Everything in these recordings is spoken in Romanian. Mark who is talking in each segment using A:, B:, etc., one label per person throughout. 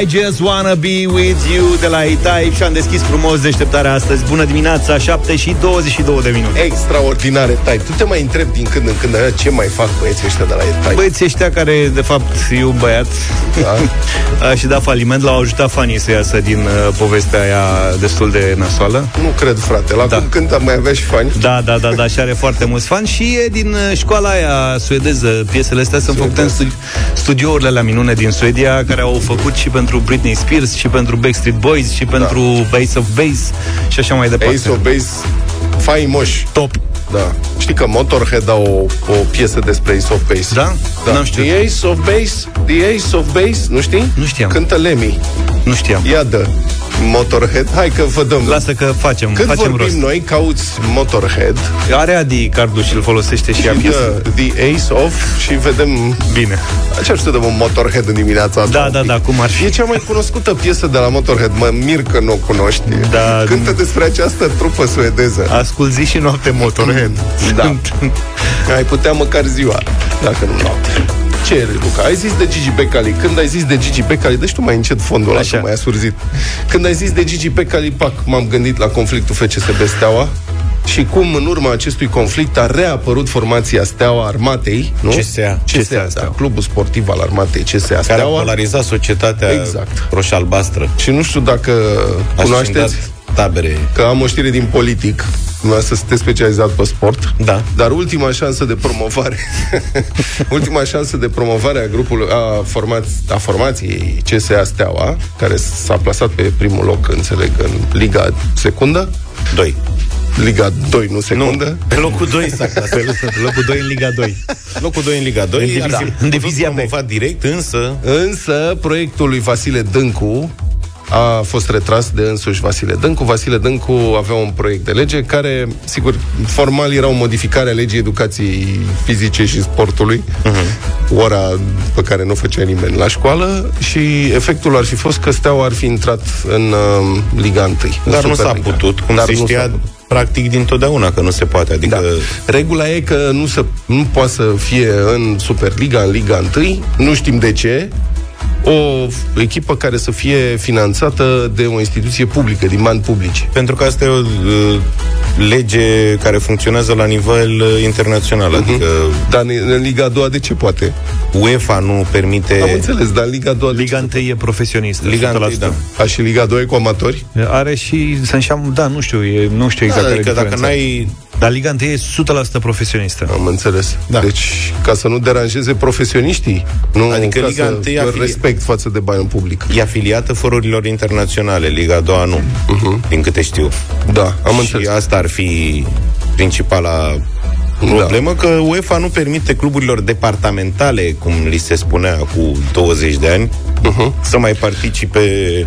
A: I just wanna be with you de la Itai și am deschis frumos deșteptarea astăzi. Bună dimineața, 7 și 22 de minute.
B: Extraordinare, Tai. Tu te mai întrebi din când în când "A, ce mai fac băieții ăștia de la Tai.
A: Băieții ăștia care, de fapt, e un băiat
B: Da?
A: a și dat faliment, l-au ajutat fanii să iasă din uh, povestea aia destul de nasoală.
B: Nu cred, frate. La
A: Da.
B: cum cântă mai avea și fani.
A: Da, da, da, da, și are foarte mulți fani și e din uh, școala aia suedeză. Piesele astea sunt făcute în studi- studiourile la minune din Suedia, care au făcut și pentru Britney Spears, și pentru Backstreet Boys, și pentru Ace of Base și așa mai departe.
B: Ace of Base, faimoși.
A: Top.
B: Da. Știi că Motorhead au o, o piesă despre Ace of Base.
A: Da?
B: da.
A: N-am știut.
B: The Ace of Base, The Ace of Base, nu știi?
A: Nu știam.
B: Cântă Lemmy.
A: Nu știam.
B: Ia dă. Motorhead. Hai că vă dăm.
A: Lasă că facem,
B: Când
A: facem
B: vorbim
A: rost.
B: noi, cauți Motorhead,
A: Are Adi cardul și îl folosește și ea
B: și
A: piesă.
B: dă The Ace of și vedem
A: Bine.
B: Ce ar să dăm un Motorhead în dimineața asta?
A: Da,
B: un
A: da,
B: pic?
A: da, cum ar fi.
B: E cea mai cunoscută piesă de la Motorhead. Mă mir că nu o cunoști.
A: Da.
B: Cântă despre această trupă suedeză.
A: Ascult zi și noapte Motorhead.
B: Da. Ai putea măcar ziua, dacă nu noapte. Ce e, Luca? Ai zis de Gigi Becali. Când ai zis de Gigi Becali, deci tu mai încet fondul ăla,
A: Așa.
B: că mai asurzit. Când ai zis de Gigi Becali, pac, m-am gândit la conflictul FCSB Steaua și cum în urma acestui conflict a reapărut formația Steaua Armatei, nu?
C: CSA.
B: CSA,
A: CSA,
B: da,
A: Steaua.
B: Clubul Sportiv al Armatei, CSA
C: care a
B: Steaua.
C: polarizat societatea
B: Exact.
C: roșie-albastră.
B: Și nu știu dacă
C: A
B: cunoașteți
C: scindat tabere.
B: că am o știre din politic. Dumneavoastră sunteți specializat pe sport.
C: Da.
B: Dar ultima șansă de promovare ultima șansă de promovare a grupului a, formați, a formației CSA Steaua, care s-a plasat pe primul loc, înțeleg, în Liga Secundă.
C: 2.
B: Liga 2, nu secundă.
C: Pe locul 2 s-a clasat.
A: Locul 2 în Liga 2.
C: Locul 2 în Liga 2.
A: În divizie- în divizia B.
C: promovat direct, însă
B: Însă, proiectul lui Vasile Dâncu a fost retras de însuși Vasile Dâncu. Vasile Dâncu avea un proiect de lege care, sigur, formal era o modificare a legii educației fizice și sportului, uh-huh. ora pe care nu o făcea nimeni la școală și efectul ar fi fost că Steaua ar fi intrat în uh, Liga 1. în
C: dar nu s-a
B: Superliga.
C: putut, cum
B: Dar
C: se
B: nu s-a
C: știa
B: putut.
C: practic dintotdeauna că nu se poate. Adică
B: Da. Regula e că nu, se, nu poate să fie în Superliga, în Liga 1, nu știm de ce, o f- echipă care să fie finanțată de o instituție publică, din bani publici.
C: pentru că asta e o uh, lege care funcționează la nivel uh, internațional. Adică
B: Dar în, în Liga a doua de ce poate?
C: UEFA nu permite...
B: Am înțeles, dar în Liga a doua de
A: Liga 1 e profesionistă.
C: Liga 1,
A: 100%.
C: da.
B: ce? A, și Liga a doua e cu amatori?
A: Are și, să înșeam, da, nu știu, e, nu știu exact
C: Da,
A: care e
C: adică dacă
A: diferența.
C: n-ai
A: Dar Liga 1 e 100% profesionistă.
B: Am înțeles.
C: Da.
B: Deci, ca să nu deranjeze profesioniștii, nu
C: Adică
B: ca
C: Liga
B: să
C: întâi a fi-
B: respect față de bani în public.
C: e afiliată forurilor internaționale, Liga a doua nu, uh-huh. din câte știu.
B: Da, am
C: și
B: înțeles.
C: asta ar fi principala problemă, că UEFA nu permite cluburilor departamentale, cum li se spunea cu 20 de ani, uh-huh. să mai participe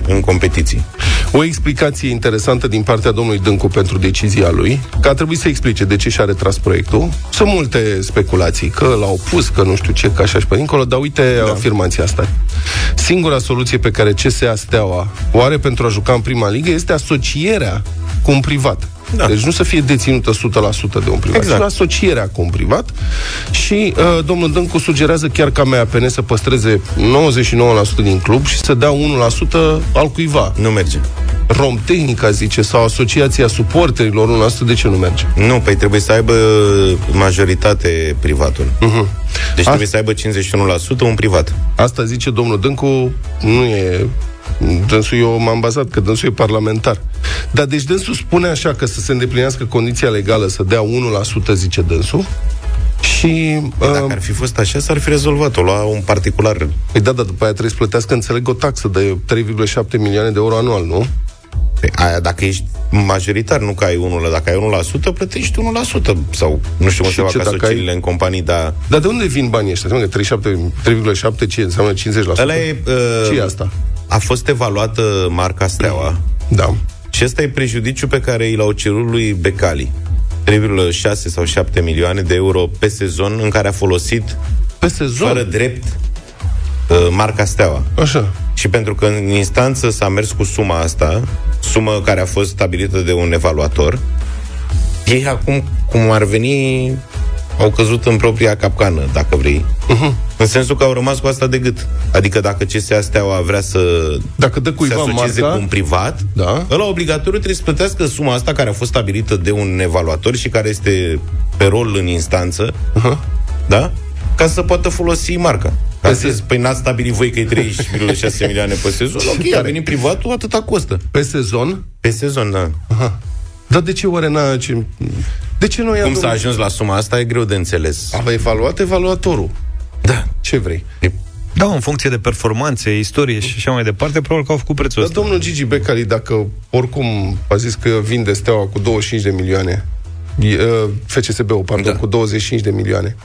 C: în competiții.
B: O explicație interesantă din partea domnului Dâncu pentru decizia lui, că a trebuit să explice de ce și-a retras proiectul. Sunt multe speculații, că l-au pus, că nu știu ce, că așa și pe dincolo, dar uite da. afirmația asta. Singura soluție pe care CSA Steaua o are pentru a juca în prima ligă este asocierea cu un privat.
C: Da.
B: Deci nu să fie deținută 100% de un privat,
C: Exact.
B: ci asocierea cu un privat și uh, domnul Dâncu sugerează chiar ca MAPN să păstreze 99% din club și să dea 1% al cuiva.
C: Nu merge.
B: Romtehnica, zice, sau Asociația Suporterilor 1%, de ce nu merge?
C: Nu, păi trebuie să aibă majoritate privatul. Uh-huh. Deci trebuie să aibă 51% un privat.
B: Asta zice domnul Dâncu, nu e... Dânsul eu m-am bazat, că dânsul e parlamentar. Dar deci dânsul spune așa că să se îndeplinească condiția legală să dea 1%, zice dânsul, și...
C: Păi Dacă
B: uh,
C: ar fi fost așa, s-ar fi rezolvat-o. Lua un particular.
B: Păi da, dar după aia trebuie să plătească, înțeleg, o taxă de 3,7 milioane de euro anual, nu?
C: Păi Aia, dacă ești majoritar, nu că ai 1%, dacă ai 1%, plătești 1%. Sau nu știu cum
B: Și
C: se fac
B: ce, dacă
C: asocierile
B: ai-
C: în companii, dar...
B: Dar de unde vin banii ăștia? Înseamnă că 37, 3,7 ce înseamnă 50%?
C: Ăla e, uh,
B: Ce e asta?
C: A fost evaluată marca Steaua
B: Da.
C: și ăsta e prejudiciu pe care i l-au cerut lui Becali. 3,6 sau 7 milioane de euro pe sezon în care a folosit
B: Pe sezon.
C: fără drept uh, marca Steaua.
B: Așa.
C: Și pentru că în instanță s-a mers cu suma asta, sumă care a fost stabilită de un evaluator, ei acum, cum ar veni, au căzut în propria capcană, dacă vrei. Uh-huh. În sensul că au rămas cu asta de gât. Adică dacă CSA Steaua vrea să
B: Dacă dă cuiva
C: se asocieze
B: marca,
C: cu un privat,
B: Da.
C: ăla obligatoriu trebuie să plătească suma asta care a fost stabilită de un evaluator și care este pe rol în instanță,
B: uh-huh.
C: da? Ca să poată folosi marca. Ca
B: Pe
C: să zici, păi n-ați stabilit voi că e 30,6 milioane pe sezon? Ok, a venit privatul, atâta costă.
B: pe sezon,
C: Pe sezon, da.
B: Dar de ce oare n-a... Ce... De ce nu ia
C: Cum s-a
B: domnul-
C: ajuns la suma asta e greu de înțeles.
B: A evaluat evaluatorul.
C: Da.
B: Ce vrei?
C: E
A: Da, în funcție de performanțe, istorie și așa mai departe, probabil că au făcut prețul
B: Dar
A: ăsta.
B: domnul Gigi Becali, dacă oricum a zis că vinde Steaua cu 25 de milioane, e, uh, FCSB-ul, pardon,
C: Da.
B: cu 25 de milioane,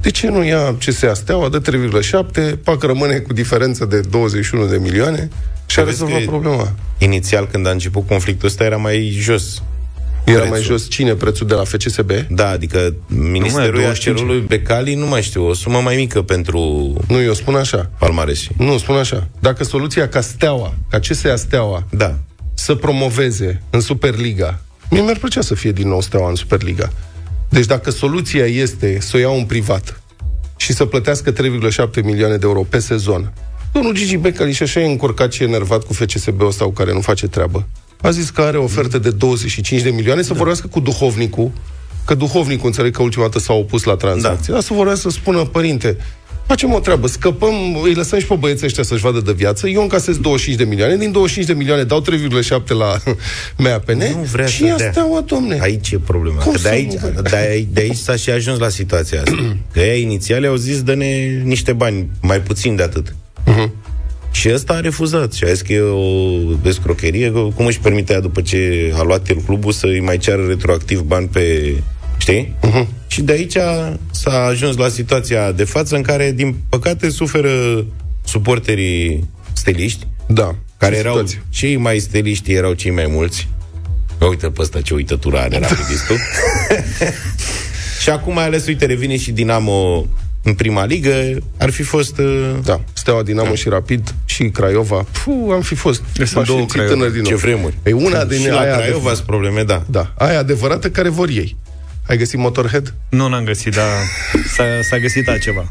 B: de ce nu ia CSA Steaua, dă 3,7, pac rămâne cu diferență de 21 de milioane și a
C: Vezi
B: rezolvat
C: că-
B: problema.
C: Inițial, când a început conflictul ăsta, era mai jos.
B: Era
C: prețul.
B: mai jos cine prețul de la FCSB?
C: Da, adică Ministerul i-a
A: 25.
C: cerut lui Becali, nu mai știu, o sumă mai mică pentru
B: Nu, eu spun așa.
C: palmares.
B: Nu, spun așa. Dacă soluția ca Steaua, ca CSA Steaua,
C: Da.
B: să promoveze în Superliga. Mie mi-ar plăcea să fie din nou Steaua în Superliga. Deci dacă soluția este să o iau un privat și să plătească 3,7 milioane de euro pe sezon, domnul Gigi Becali și așa e încurcat și enervat cu FCSB-ul ăsta cu care nu face treabă. A zis că are oferte de 25 de milioane să vorbească cu duhovnicul, că duhovnicul înțeleg că ultima dată s-a opus la tranzacție. Da. Dar să vorbească să spună, părinte, Facem o treabă, scăpăm, îi lăsăm și pe băieții ăștia să-și vadă de viață. Eu încasez 25 de milioane, din 25 de milioane dau 3,7 la MAPN
C: Nu vrea
B: și
C: să
B: ia
C: dea.
B: steaua, domne.
C: Aici e problema.
B: Cum
C: Că
B: să
C: de, aici,
B: nu vrea?
C: de, aici, de aici s-a și ajuns la situația asta. Că ei inițiale au zis, dă-ne niște bani, mai puțin de atât.
B: Mhm.
C: Și ăsta a refuzat și a zis că e o escrocherie, că cum își permite ea după ce a luat el clubul să-i mai ceară retroactiv bani pe... Știi?
B: Mhm.
C: Și de aici s-a ajuns la situația de față în care, din păcate, suferă suporterii steliști,
B: Da.
C: care
B: ce
C: erau
B: situație.
C: cei mai steliști, erau cei mai mulți. Uite pe ăsta ce uitătură are rapidistul. și acum mai ales, uite, revine și Dinamo în prima ligă. Ar fi fost... uh,
B: Da, Steaua, Dinamo și Rapid și Craiova. Puh, am fi fost
A: Sunt
B: m-aș
A: două
B: simți
A: Craiova.
B: tânăr din nou.
C: Ce vremuri.
B: E una din
C: și la
B: aia
C: Craiova
B: de...
C: sunt probleme, da.
B: Da, aia adevărată care vor ei. Ai găsit Motorhead?
A: Nu, n-am găsit, dar s-a, s-a găsit altceva.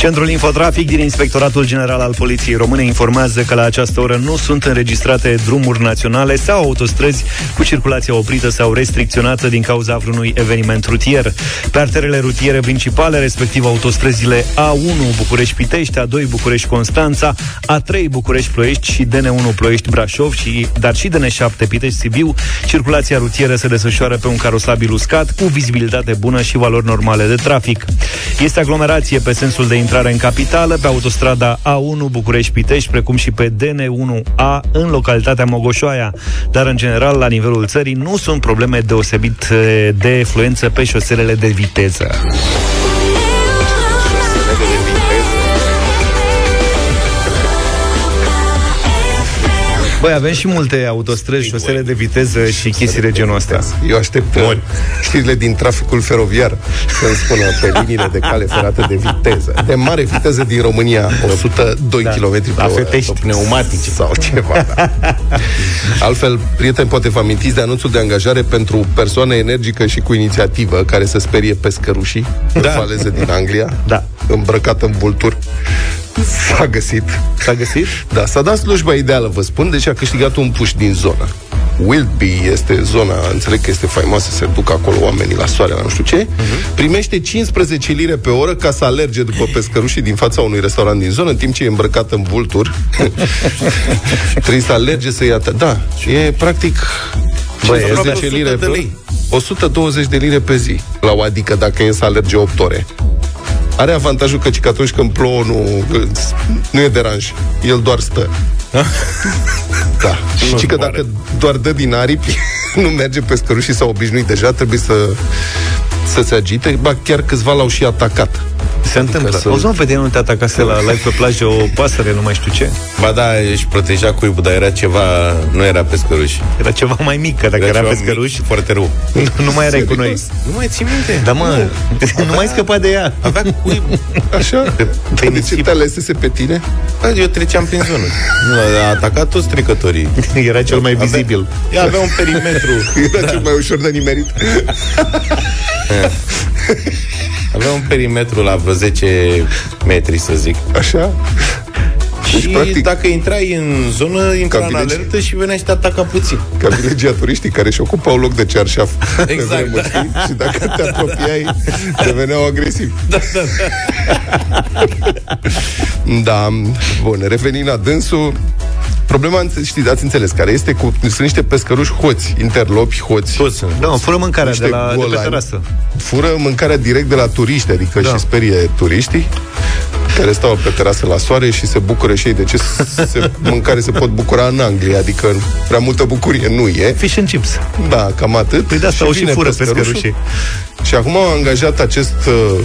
A: Centrul Infotrafic din Inspectoratul General al Poliției Române informează că la această oră nu sunt înregistrate drumuri naționale sau autostrăzi cu circulația oprită sau restricționată din cauza vreunui eveniment rutier. Pe arterele rutiere principale, respectiv autostrăzile A1 București-Pitești, A2 București-Constanța, A3 București-Ploiești și DN1 Ploiești-Brașov, și, dar și DN7 Pitești-Sibiu, circulația rutieră se desfășoară pe un carosabil uscat cu vizibilitate bună și valori normale de trafic. Este aglomerație pe sensul de intrare în capitală, pe autostrada A1 București-Pitești, precum și pe DN1A în localitatea Mogoșoaia. Dar, în general, la nivelul țării nu sunt probleme deosebit eh, de fluență pe șoselele de viteză. Băi, avem și multe autostrăzi, șosele de viteză și chestii de genul ăsta.
B: Eu aștept uh, știrile din traficul feroviar să-mi spună pe liniile de cale ferată de viteză. De mare viteză din România, 102
A: Da.
B: km pe
A: La
B: oră.
A: Fetești.
B: Pneumatice. Sau ceva, da. Altfel, prieten, poate vă amintiți de anunțul de angajare pentru persoană energică și cu inițiativă care să sperie pescărușii da.
A: Da.
B: faleze din Anglia,
A: Da.
B: îmbrăcat în vulturi. S-a găsit.
A: S-a găsit?
B: Da, s-a dat slujba ideală, vă spun, deci a câștigat un puș din zonă. Wilby este zona, înțeleg că este faimoasă, se duc acolo oamenii la soare, la nu știu ce, uh-huh. primește 15 lire pe oră ca să alerge după pescărușii din fața unui restaurant din zonă, în timp ce e îmbrăcat în vulturi. Trebuie să alerge să ia... Da, e practic...
A: Băi,
B: 15
C: este
B: lire
C: 100
B: pe
C: de
B: oră.
C: lei.
B: 120 de lire pe zi la o adică dacă e să alerge 8 ore. Are avantajul că, că atunci când plouă nu, nu e deranj. El doar stă. Da. Și ci că
C: zboară.
B: dacă doar dă din aripi, nu merge pe scărușii s-au obișnuit deja, trebuie să, să se agite. Ba, chiar câțiva l-au și atacat.
A: Se întâmplă.
B: să-
A: Auzi, mă, pe tine nu te atacase la live pe plajă o pasăre, nu mai știu ce?
C: Ba da, își proteja cuibul, dar era ceva... Nu era pescăruș.
A: Era ceva mai mic, că dacă era,
C: ceva
A: pescăruș,
C: mic, foarte rău.
A: nu, nu mai erai cu noi.
C: Nu mai ții minte?
A: Da, mă, nu mai scăpa de ea.
C: Avea cuib.
B: Așa?
C: pe
B: de ce
C: nisip.
B: te alesese pe tine?
C: Bă, Eu treceam prin zonă. Nu, a atacat toți trecătorii.
A: Era cel mai vizibil.
C: Ea avea un perimetru.
B: Era cel mai ușor de nimerit.
C: Avea un perimetru la vreo 10 metri, să zic.
B: Așa?
C: Și
B: practic-
C: dacă intrai în zonă, intra
B: Ca
C: în
B: vilegi.
C: alertă și venea și te ataca puțin.
B: Ca vilegiaturiștii care își ocupau loc de cearșaf pe
C: Exact,
B: vremuri, știi? Și dacă te apropiai, deveneau agresivi. Da, da, da. da, bun, revenind la dânsul, Problema, știți, ați înțeles, care este cu... Sunt niște pescăruși hoți, interlopi hoți.
C: Toți sunt.
A: Da, fură mâncarea de,
B: niște
A: la, de pe
B: golani.
A: terasă.
B: Fură mâncarea direct de la turiști, adică
A: Da.
B: și sperie turiștii care stau pe terasă la soare și se bucură și ei de ce se, mâncare se pot bucura în Anglia, adică prea multă bucurie nu e.
A: Fish and chips.
B: Da, cam atât.
A: Păi de asta au și
B: vine
A: fură
B: pescărușul.
A: pescărușii.
B: Și acum au angajat acest uh,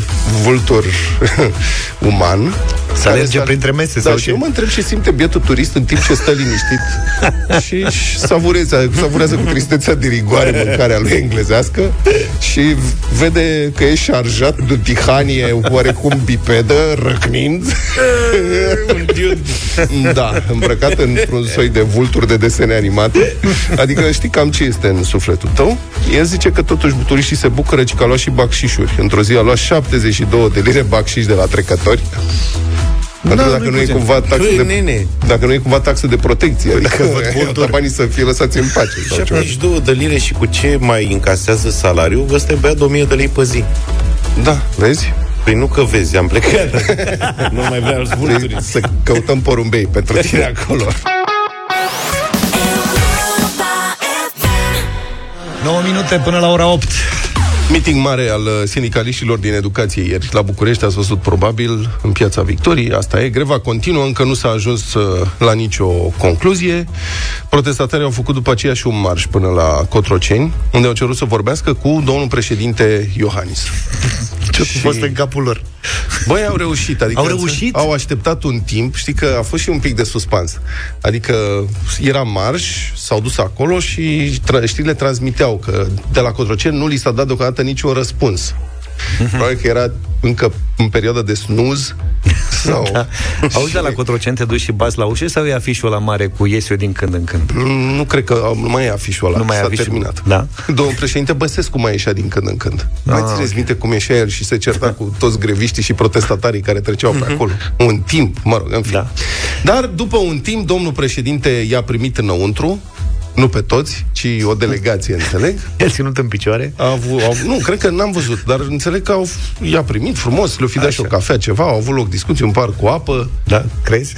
B: vultur uman.
A: Să
B: care
A: alerge
B: s-ar-
A: printre mese
B: Da,
A: sau
B: și
A: ce?
B: eu mă întreb ce simte bietul turist în timp ce stă liniștit și își savurează, savurează cu tristețea de rigoare mâncarea lui englezească și vede că e șarjat de o tihanie oarecum bipedă, răcnind. da, îmbrăcat într-un soi de vulturi de desene animate. Adică știi cam ce este în sufletul tău. El zice că totuși turiștii se bucură, ci că a luat și bacșișuri. Într-o zi a luat 72 de lire bacșiș de la trecători. Pentru
A: Da,
B: dacă
A: nu-i
B: nu e
A: puțin.
B: cumva taxă
C: Păi,
B: de,
C: nene.
B: dacă nu e cumva taxă de protecție, adică
A: văd
B: iau banii să fie lăsați în pace. sau ceva.
C: 72 de lire și cu ce mai încasează salariul, ăsta e băiat de 1000 de lei pe zi.
B: Da, vezi?
C: Păi nu că vezi, am plecat. nu mai vrea alți vulturi.
B: Să căutăm porumbei pentru tine acolo.
A: 9 minute până la ora 8.
B: Meeting mare al uh, sindicaliștilor din educație ieri la București, ați văzut probabil în piața Victoriei, asta e, greva continuă, încă nu s-a ajuns uh, la nicio concluzie. Protestatarii au făcut după aceea și un marș până la Cotroceni, unde au cerut să vorbească cu domnul președinte Iohannis.
A: Ce a fost în capul lor?
B: Băi, au reușit. Adică
A: Au reușit?
B: Au așteptat un timp. Știi că a fost și un pic de suspans. Adică era marș, s-au dus acolo și tra- știrile transmiteau că de la Cotroceni nu li s-a dat deocamdată niciun răspuns. Probabil că era încă în perioadă de snuz sau...
A: Da. Auzi, de la Cotroceni te duci și bați la ușă sau e afișul la mare cu ies eu din când în când?
B: Mm, Nu cred că au- nu mai e afișul ăla.
A: Nu mai e
B: S-a
A: afișul.
B: terminat.
A: Da.
B: Domnul președinte Băsescu mai ieșea din când în când. Mai
A: Ah,
B: țineți minte cum ieșea el și se certa cu toți greviștii și protestatarii care treceau pe acolo. Un timp, mă rog, în fine.
A: Da.
B: Dar după un timp, domnul președinte i-a primit înăuntru, nu pe toți, ci o delegație, înțeleg.
A: El ținut în picioare?
B: A avut, a avut, nu, cred că n-am văzut, dar înțeleg că au, i-a primit frumos, le-o fi dat și o
A: Așa.
B: cafea, ceva, au avut loc discuții, un par cu apă.
A: Da, crezi?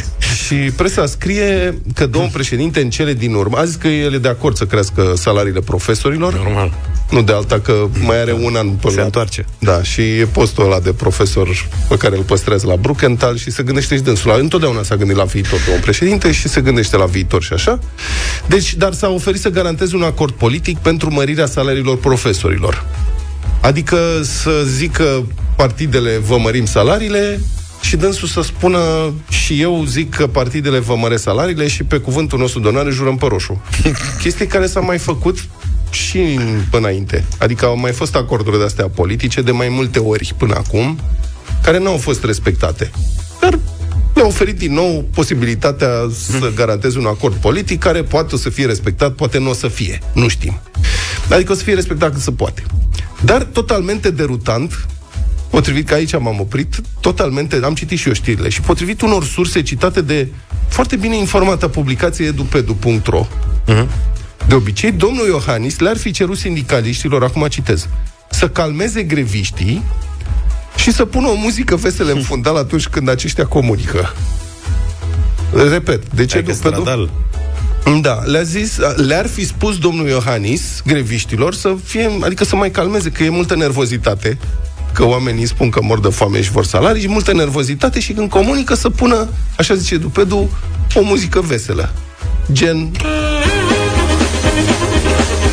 B: Și presa scrie că domnul președinte în cele din urmă a zis că el e de acord să crească salariile profesorilor.
C: Normal.
B: Nu de alta, că mai are un an până
A: Se
B: la...
A: întoarce.
B: Da, și e postul ăla de profesor pe care îl păstrează la Bruckenthal și se gândește și dânsul. la- Întotdeauna s-a gândit la viitor domnul președinte și se gândește la viitor și așa. Deci, dar s-a oferit să garanteze un acord politic pentru mărirea salariilor profesorilor. Adică să zică partidele vă mărim salariile și dânsul să spună și eu zic că partidele vă măresc salariile și pe cuvântul nostru de onoare jurăm pe roșu. Chestie care s-a mai făcut și în- până înainte. Adică au mai fost acorduri de-astea politice de mai multe ori până acum, care nu au fost respectate. Dar le-a oferit din nou posibilitatea să garanteze un acord politic care poate o să fie respectat, poate nu o să fie. Nu știm. Adică o să fie respectat cât se poate. Dar totalmente derutant, potrivit că aici m-am oprit, totalmente, am citit și eu știrile, și potrivit unor surse citate de foarte bine informată publicație edupedu.ro, de obicei, domnul Iohannis le-ar fi cerut sindicaliștilor, acum citez, să calmeze greviștii și să pună o muzică veselă în fundal atunci când aceștia comunică. Repet, de ce
C: Adică
B: Edupedu?
C: stradal.
B: Da, le-a zis, le-ar fi spus domnul Iohannis, greviștilor, să fie, adică să mai calmeze, că e multă nervozitate, că oamenii spun că mor de foame și vor salarii și multă nervozitate și când comunică să pună, așa zice Dupedu, o muzică veselă. Gen...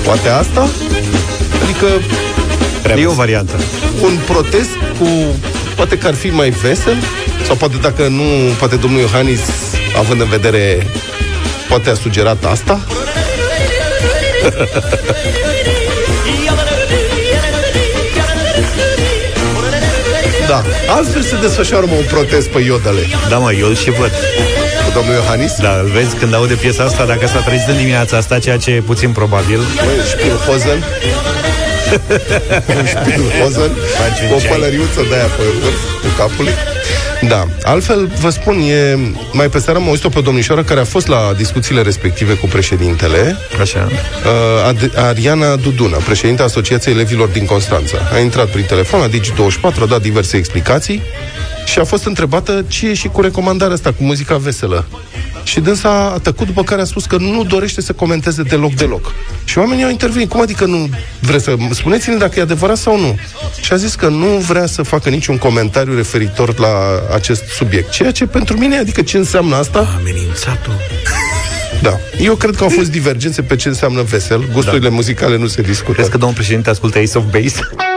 B: Poate asta? Adică
A: E o variantă.
B: un protest cu poate că ar fi mai vesel, sau poate dacă nu, poate domnul Iohannis, având în vedere, poate a sugerat asta. Da, altfel se desfășoară mă, un protest pe Iodele.
A: Da, mă, eu și văd.
B: Cu domnul Iohannis?
A: Da, îl vezi când aude piesa asta, dacă s-a trezit în dimineața asta, ceea ce e puțin probabil.
B: Băi, Spielhosen. Un Spielhosen. Cu o pălăriuță de aia pe vârf, cu capului. Da, altfel vă spun, e, mai pe seară am auzit-o pe o domnișoară care a fost la discuțiile respective cu președintele.
A: Așa.
B: Uh, Ad- Ariana Duduna, președinta Asociației Elevilor din Constanța. A intrat prin telefon la Digi24, a dat diverse explicații și a fost întrebată ce e și cu recomandarea asta, cu muzica veselă. Și dânsa a tăcut, după care a spus că nu dorește să comenteze deloc, deloc. Și oamenii au intervenit. Cum adică nu vreți să... Spuneți-ne dacă e adevărat sau nu. Și a zis că nu vrea să facă niciun comentariu referitor la acest subiect. Ceea ce pentru mine, adică ce înseamnă asta?
A: Amenințatul.
B: Da. Eu cred că au fost divergențe pe ce înseamnă vesel. Gusturile da. muzicale nu se discută.
A: Crezi că domnul președinte ascultă Ace of Base?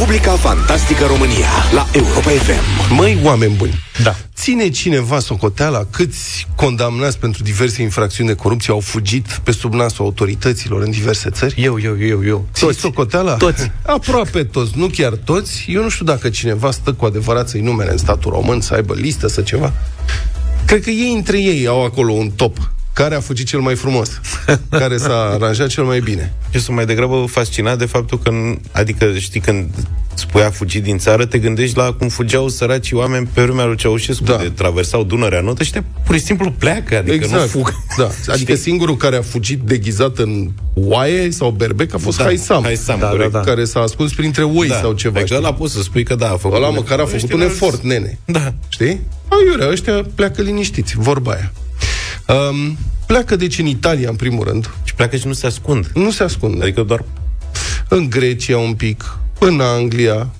D: Republica Fantastică România la Europa FM.
B: Măi, oameni buni,
A: Da.
B: ține cineva socoteala câți condamnați pentru diverse infracțiuni de corupție au fugit pe sub nasul autorităților în diverse țări?
A: Eu, eu, eu, eu.
B: Ții socoteala?
A: Toți.
B: Aproape toți, nu chiar toți. Eu nu știu dacă cineva stă cu adevărat să-i numere în statul român, să aibă listă, să ceva. Cred că ei între ei au acolo un top. Care a fugit cel mai frumos? Care s-a aranjat cel mai bine?
C: Eu sunt mai degrabă fascinat de faptul că, adică, știi, când spui a fugit din țară, te gândești la cum fugeau săracii oameni pe vremea lui Ceaușescu,
B: Da.
C: da. de traversau Dunărea, nu? Ăștia pur și simplu pleacă, adică nu fug.
B: Da. Adică
C: Știi?
B: singurul care a fugit deghizat în oaie sau berbec a fost
C: Da,
B: Haisam.
C: Haisam,
A: Da,
C: corect.
A: da, da.
B: Care s-a ascuns printre oi
C: Da.
B: sau ceva.
C: Pe că
B: știi?
C: ăla poți să spui că da, a făcut
B: Ăla
C: un-
B: măcar a făcut
C: Ăștia
B: un
C: alți-
B: efort, nene.
C: Da.
B: Știi? Aiurea, ăștia pleacă liniștiți, vorba aia. Um, pleacă deci în Italia, în primul rând.
C: Și pleacă și nu se ascund.
B: Nu se ascunde.
C: Adică doar
B: În Grecia un pic, în Anglia,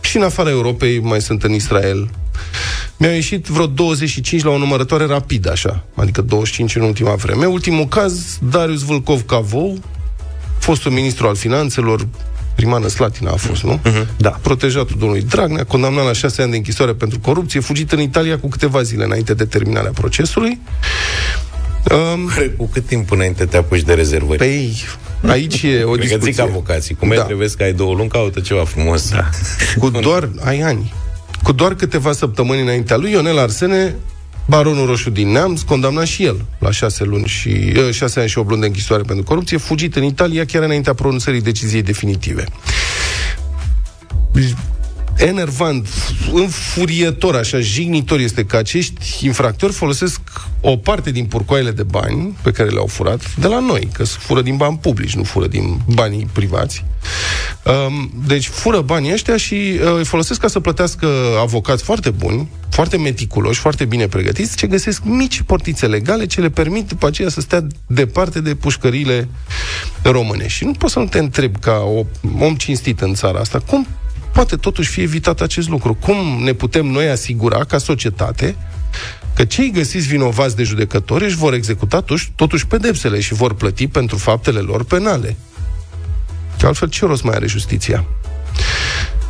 B: și în afara Europei mai sunt în Israel. Mi-au ieșit vreo 25 la o numărătoare rapidă, așa. Adică 25 în ultima vreme. Ultimul caz, Darius Vâlcov Cavou, fostul ministru al finanțelor, primană Slatina a fost, nu?
A: Da.
B: Protejatul domnului Dragnea, condamnat la șase ani de închisoare pentru corupție, fugit în Italia cu câteva zile înainte de terminarea procesului. Um,
C: cu cât timp înainte te apuci de rezervări?
B: Păi, aici e o
C: Cred că
B: discuție.
C: zic avocații. Cum
B: Da.
C: da. trebuie că ai două luni, caută ceva frumos. Da.
B: Cu doar, ai ani. Cu doar câteva săptămâni înaintea lui, Ionel Arsene, baronul roșu din Neamț, condamnat și el la șase luni și uh, șase ani și opt luni de închisoare pentru corupție, fugit în Italia chiar înaintea pronunțării deciziei definitive. Enervant, înfurietor, așa, jignitor este că acești infractori folosesc o parte din purcoaiele de bani pe care le-au furat de la noi, că se fură din bani publici, nu fură din banii privați. Um, deci fură banii ăștia și uh, îi folosesc ca să plătească avocați foarte buni, foarte meticuloși, foarte bine pregătiți, ce găsesc mici portițe legale ce le permit după aceea să stea departe de pușcăriile române. Și nu poți să nu te întrebi ca o, om cinstit în țara asta, cum poate totuși fi evitat acest lucru? Cum ne putem noi asigura ca societate că cei găsiți vinovați de judecători își vor executa totuși, totuși pedepsele și vor plăti pentru faptele lor penale? Că altfel ce rost mai are justiția?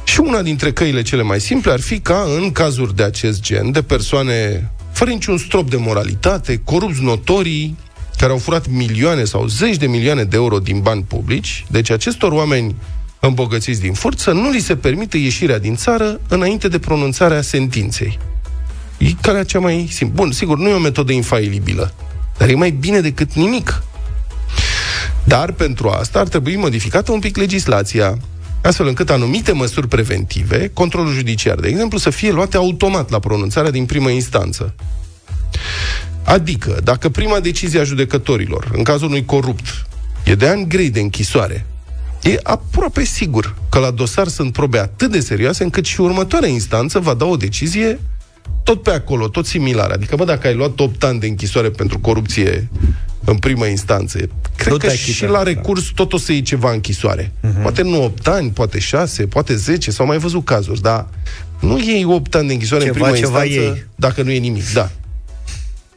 B: Și una dintre căile cele mai simple ar fi ca în cazuri de acest gen, de persoane fără niciun strop de moralitate, corupți notorii, care au furat milioane sau zeci de milioane de euro din bani publici, deci acestor oameni îmbogățiți din furt, să nu li se permită ieșirea din țară înainte de pronunțarea sentinței. E calea cea mai simplă. Bun, sigur, nu e o metodă infailibilă, dar e mai bine decât nimic. Dar pentru asta ar trebui modificată un pic legislația, astfel încât anumite măsuri preventive, controlul judiciar, de exemplu, să fie luate automat la pronunțarea din primă instanță. Adică, dacă prima decizie a judecătorilor, în cazul unui corupt, e de ani grei de închisoare, e aproape sigur că la dosar sunt probe atât de serioase încât și următoarea instanță va da o decizie tot pe acolo, tot similar. Adică, bă, dacă ai luat 8 ani de închisoare pentru corupție în primă instanță, cred
A: Tot
B: că
A: te-ai
B: și
A: chitat,
B: la
A: da.
B: recurs tot o să iei ceva închisoare. Uh-huh. Poate nu 8 ani, poate 6, poate 10, sau mai văzut cazuri, dar nu iei 8 ani de închisoare
A: Ceva,
B: în prima
A: ceva
B: instanță
A: iei.
B: dacă nu e nimic. Da.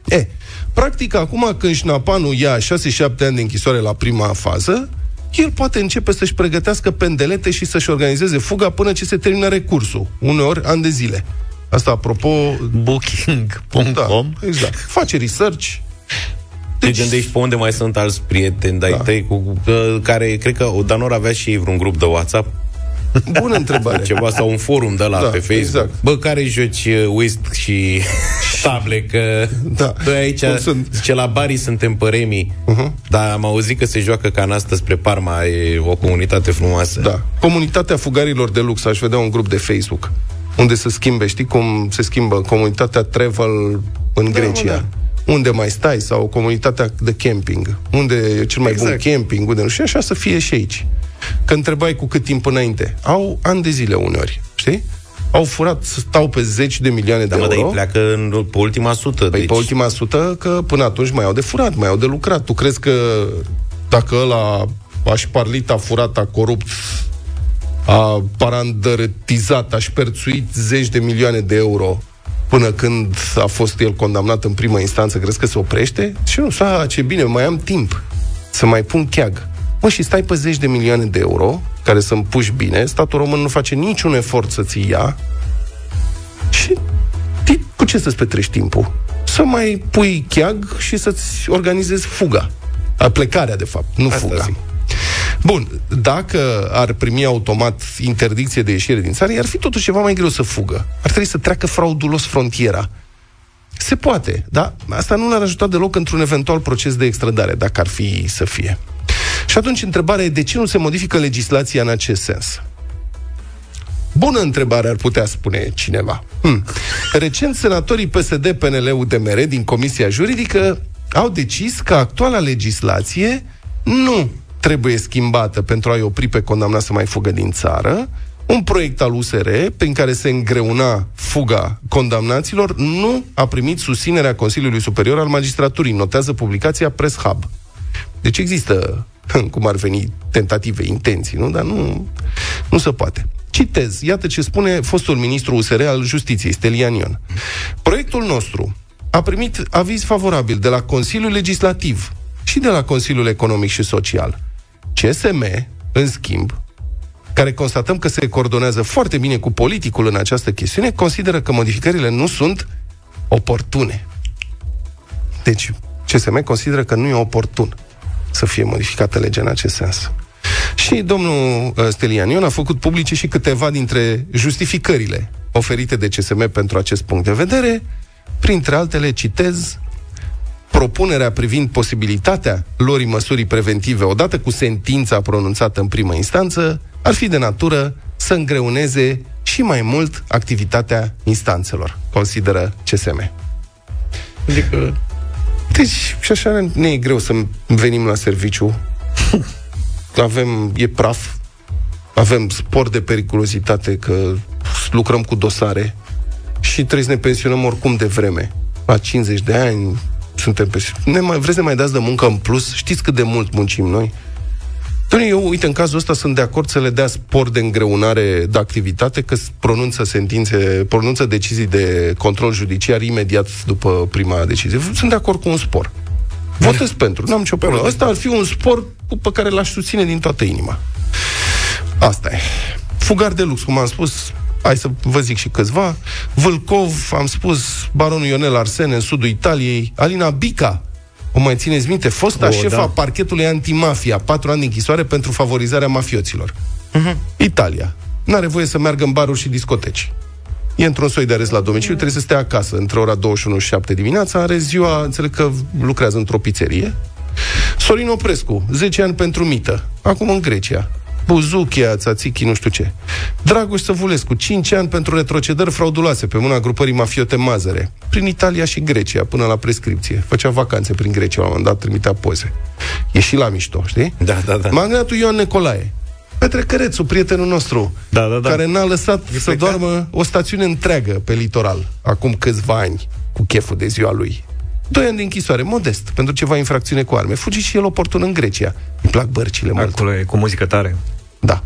B: E, practic, acum când Șnapanu ia 6-7 ani de închisoare la prima fază, el poate începe să-și pregătească pendelete și să-și organizeze fuga până ce se termină recursul, uneori ani de zile. Asta apropo...
A: Booking.com
B: da, Exact. Face research,
C: te deci... gândești pe unde mai sunt alți prieteni de-ai da. tăi cu, care, cred că Danor avea și ei vreun grup de WhatsApp
B: Bună întrebare.
C: Ceva sau un forum de la da, pe Facebook. Exact. Bă, care joci uh, whist și table? Că da. noi aici, sunt? ce la Bari suntem pe Remi, uh-huh. dar am auzit că se joacă canastă spre Parma, e o comunitate frumoasă.
B: Da. Comunitatea fugarilor de lux, aș vedea un grup de Facebook unde se schimbe, știi cum se schimbă comunitatea travel în da, Grecia. Da unde mai stai sau comunitatea de camping, unde e cel mai exact. bun camping, unde nu și așa să fie și aici. Că întrebai cu cât timp înainte. Au ani de zile uneori, știi? Au furat, stau pe zeci de milioane de
C: da,
B: euro.
C: Dar pleacă în, pe ultima sută.
B: Păi deci... pe ultima sută, că până atunci mai au de furat, mai au de lucrat. Tu crezi că dacă ăla aș șparlit, a furat, a corupt, a parandărtizat, aș șperțuit zeci de milioane de euro până când a fost el condamnat în prima instanță, crezi că se oprește? Și nu, sa, ce bine, mai am timp să mai pun cheag. Mă, și stai pe zeci de milioane de euro, care să puși bine, statul român nu face niciun efort să-ți ia și cu ce să-ți petrești timpul? Să mai pui cheag și să-ți organizezi fuga. A, plecarea, de fapt, nu Asta fuga. Zic. Bun, dacă ar primi automat interdicție de ieșire din țară, ar fi totuși ceva mai greu să fugă. Ar trebui să treacă fraudulos frontiera. Se poate, da? Asta nu l-ar ajuta deloc într-un eventual proces de extradare, dacă ar fi să fie. Și atunci întrebarea e de ce nu se modifică legislația în acest sens? Bună întrebare, ar putea spune cineva. Hmm. Recent, senatorii PSD, PNL, UDMR din Comisia Juridică au decis că actuala legislație nu trebuie schimbată pentru a-i opri pe condamnat să mai fugă din țară, un proiect al USR prin care se îngreuna fuga condamnaților nu a primit susținerea Consiliului Superior al Magistraturii, notează publicația Press Hub. Deci există, cum ar veni, tentative, intenții, nu? Dar nu, nu se poate. Citez, iată ce spune fostul ministru USR al Justiției, Stelian Ion. Proiectul nostru a primit aviz favorabil de la Consiliul Legislativ și de la Consiliul Economic și Social. CSM, în schimb, care constatăm că se coordonează foarte bine cu politicul în această chestiune, consideră că modificările nu sunt oportune. Deci, CSM consideră că nu e oportun să fie modificată legea în acest sens. Și domnul uh, Stelian Ion a făcut publice și câteva dintre justificările oferite de CSM pentru acest punct de vedere, printre altele, citez, propunerea privind posibilitatea lorii măsurii preventive odată cu sentința pronunțată în primă instanță ar fi de natură să îngreuneze și mai mult activitatea instanțelor, consideră CSM. Adică... Deci, și așa ne e greu să venim la serviciu. Avem, e praf, avem spor de periculozitate, că lucrăm cu dosare și trebuie să ne pensionăm oricum de vreme. La 50 de ani, suntem pe... Ne mai, vreți să mai dați de muncă în plus? Știți cât de mult muncim noi? Doamne, eu, uite, în cazul ăsta sunt de acord să le dea spor de îngreunare de activitate, că pronunță sentințe, pronunță decizii de control judiciar imediat după prima decizie. Sunt de acord cu un spor. Votez pentru, n-am nicio problemă. Ăsta ar fi un spor pe care l-aș susține din toată inima. Asta e. Fugar de lux, cum am spus, hai să vă zic și câțiva, Vâlcov, am spus, baronul Ionel Arsene în sudul Italiei, Alina Bica, o mai țineți minte? Fosta o, șefa da. parchetului antimafia, patru ani de închisoare pentru favorizarea mafioților. Uh-huh. Italia. N-are voie să meargă în baruri și discoteci. E într-un soi de arest la domiciliu, trebuie să stea acasă între ora 21 și 7 dimineața, are ziua, înțeleg că lucrează într-o pizzerie. Sorin Oprescu, 10 ani pentru mită, acum în Grecia. Buzuchia, Țațichi, nu știu ce. Dragoș Săvulescu, 5 ani pentru retrocedări frauduloase pe mâna grupării mafiote Mazăre, prin Italia și Grecia, până la prescripție. Făcea vacanțe prin Grecia, la un moment dat trimitea poze. E și la mișto, știi?
C: Da, da, da.
B: Magnatul Ioan Nicolae, Petre Cărețu, prietenul nostru,
C: da, da, da.
B: care n-a lăsat e să plecat? doarmă o stațiune întreagă pe litoral, acum câțiva ani, cu cheful de ziua lui. Doi ani de închisoare, modest, pentru ceva infracțiune cu arme. Fugi și el oportun în Grecia. Îmi plac bărcile mult.
A: Acolo e cu muzică tare.
B: Da.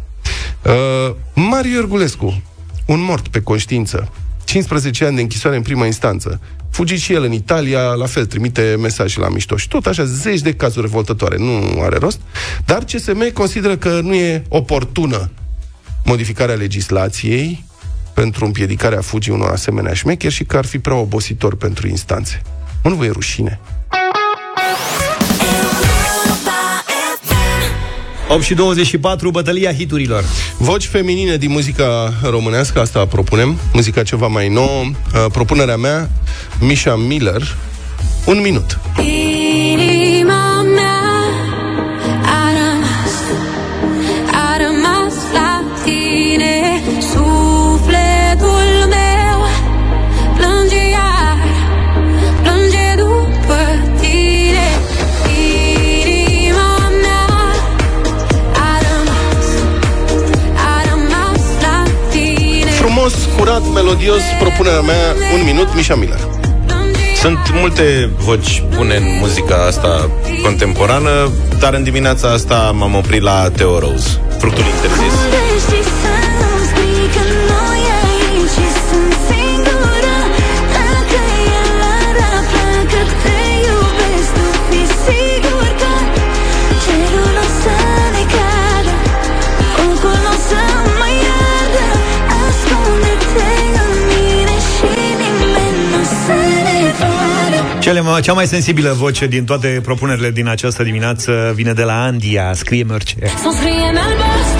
B: Uh, Mariu Iorgulescu, un mort pe conștiință, 15 ani de închisoare în prima instanță.
E: fugit și el în Italia, la fel, trimite mesaje la mișto. Și tot așa, zeci de cazuri revoltătoare, nu are rost. Dar CSM consideră că nu e oportună modificarea legislației pentru împiedicarea fugii unor asemenea șmecheri și că ar fi prea obositor pentru instanțe. Nu vă e rușine?
A: 8 și 24, bătălia hiturilor.
E: Voci feminine din muzica românească, asta propunem, muzica ceva mai nouă. Uh, propunerea mea, Misha Miller, un minut. Inima curat, melodios, propunerea mea, un minut, Mișa Miller.
F: Sunt multe voci bune în muzica asta contemporană, dar în dimineața asta m-am oprit la Theo Rose, fructul interzis.
A: Cele, cea mai sensibilă voce din toate propunerile din această dimineață vine de la Andia, scrie Mărce. Să scrie albastru,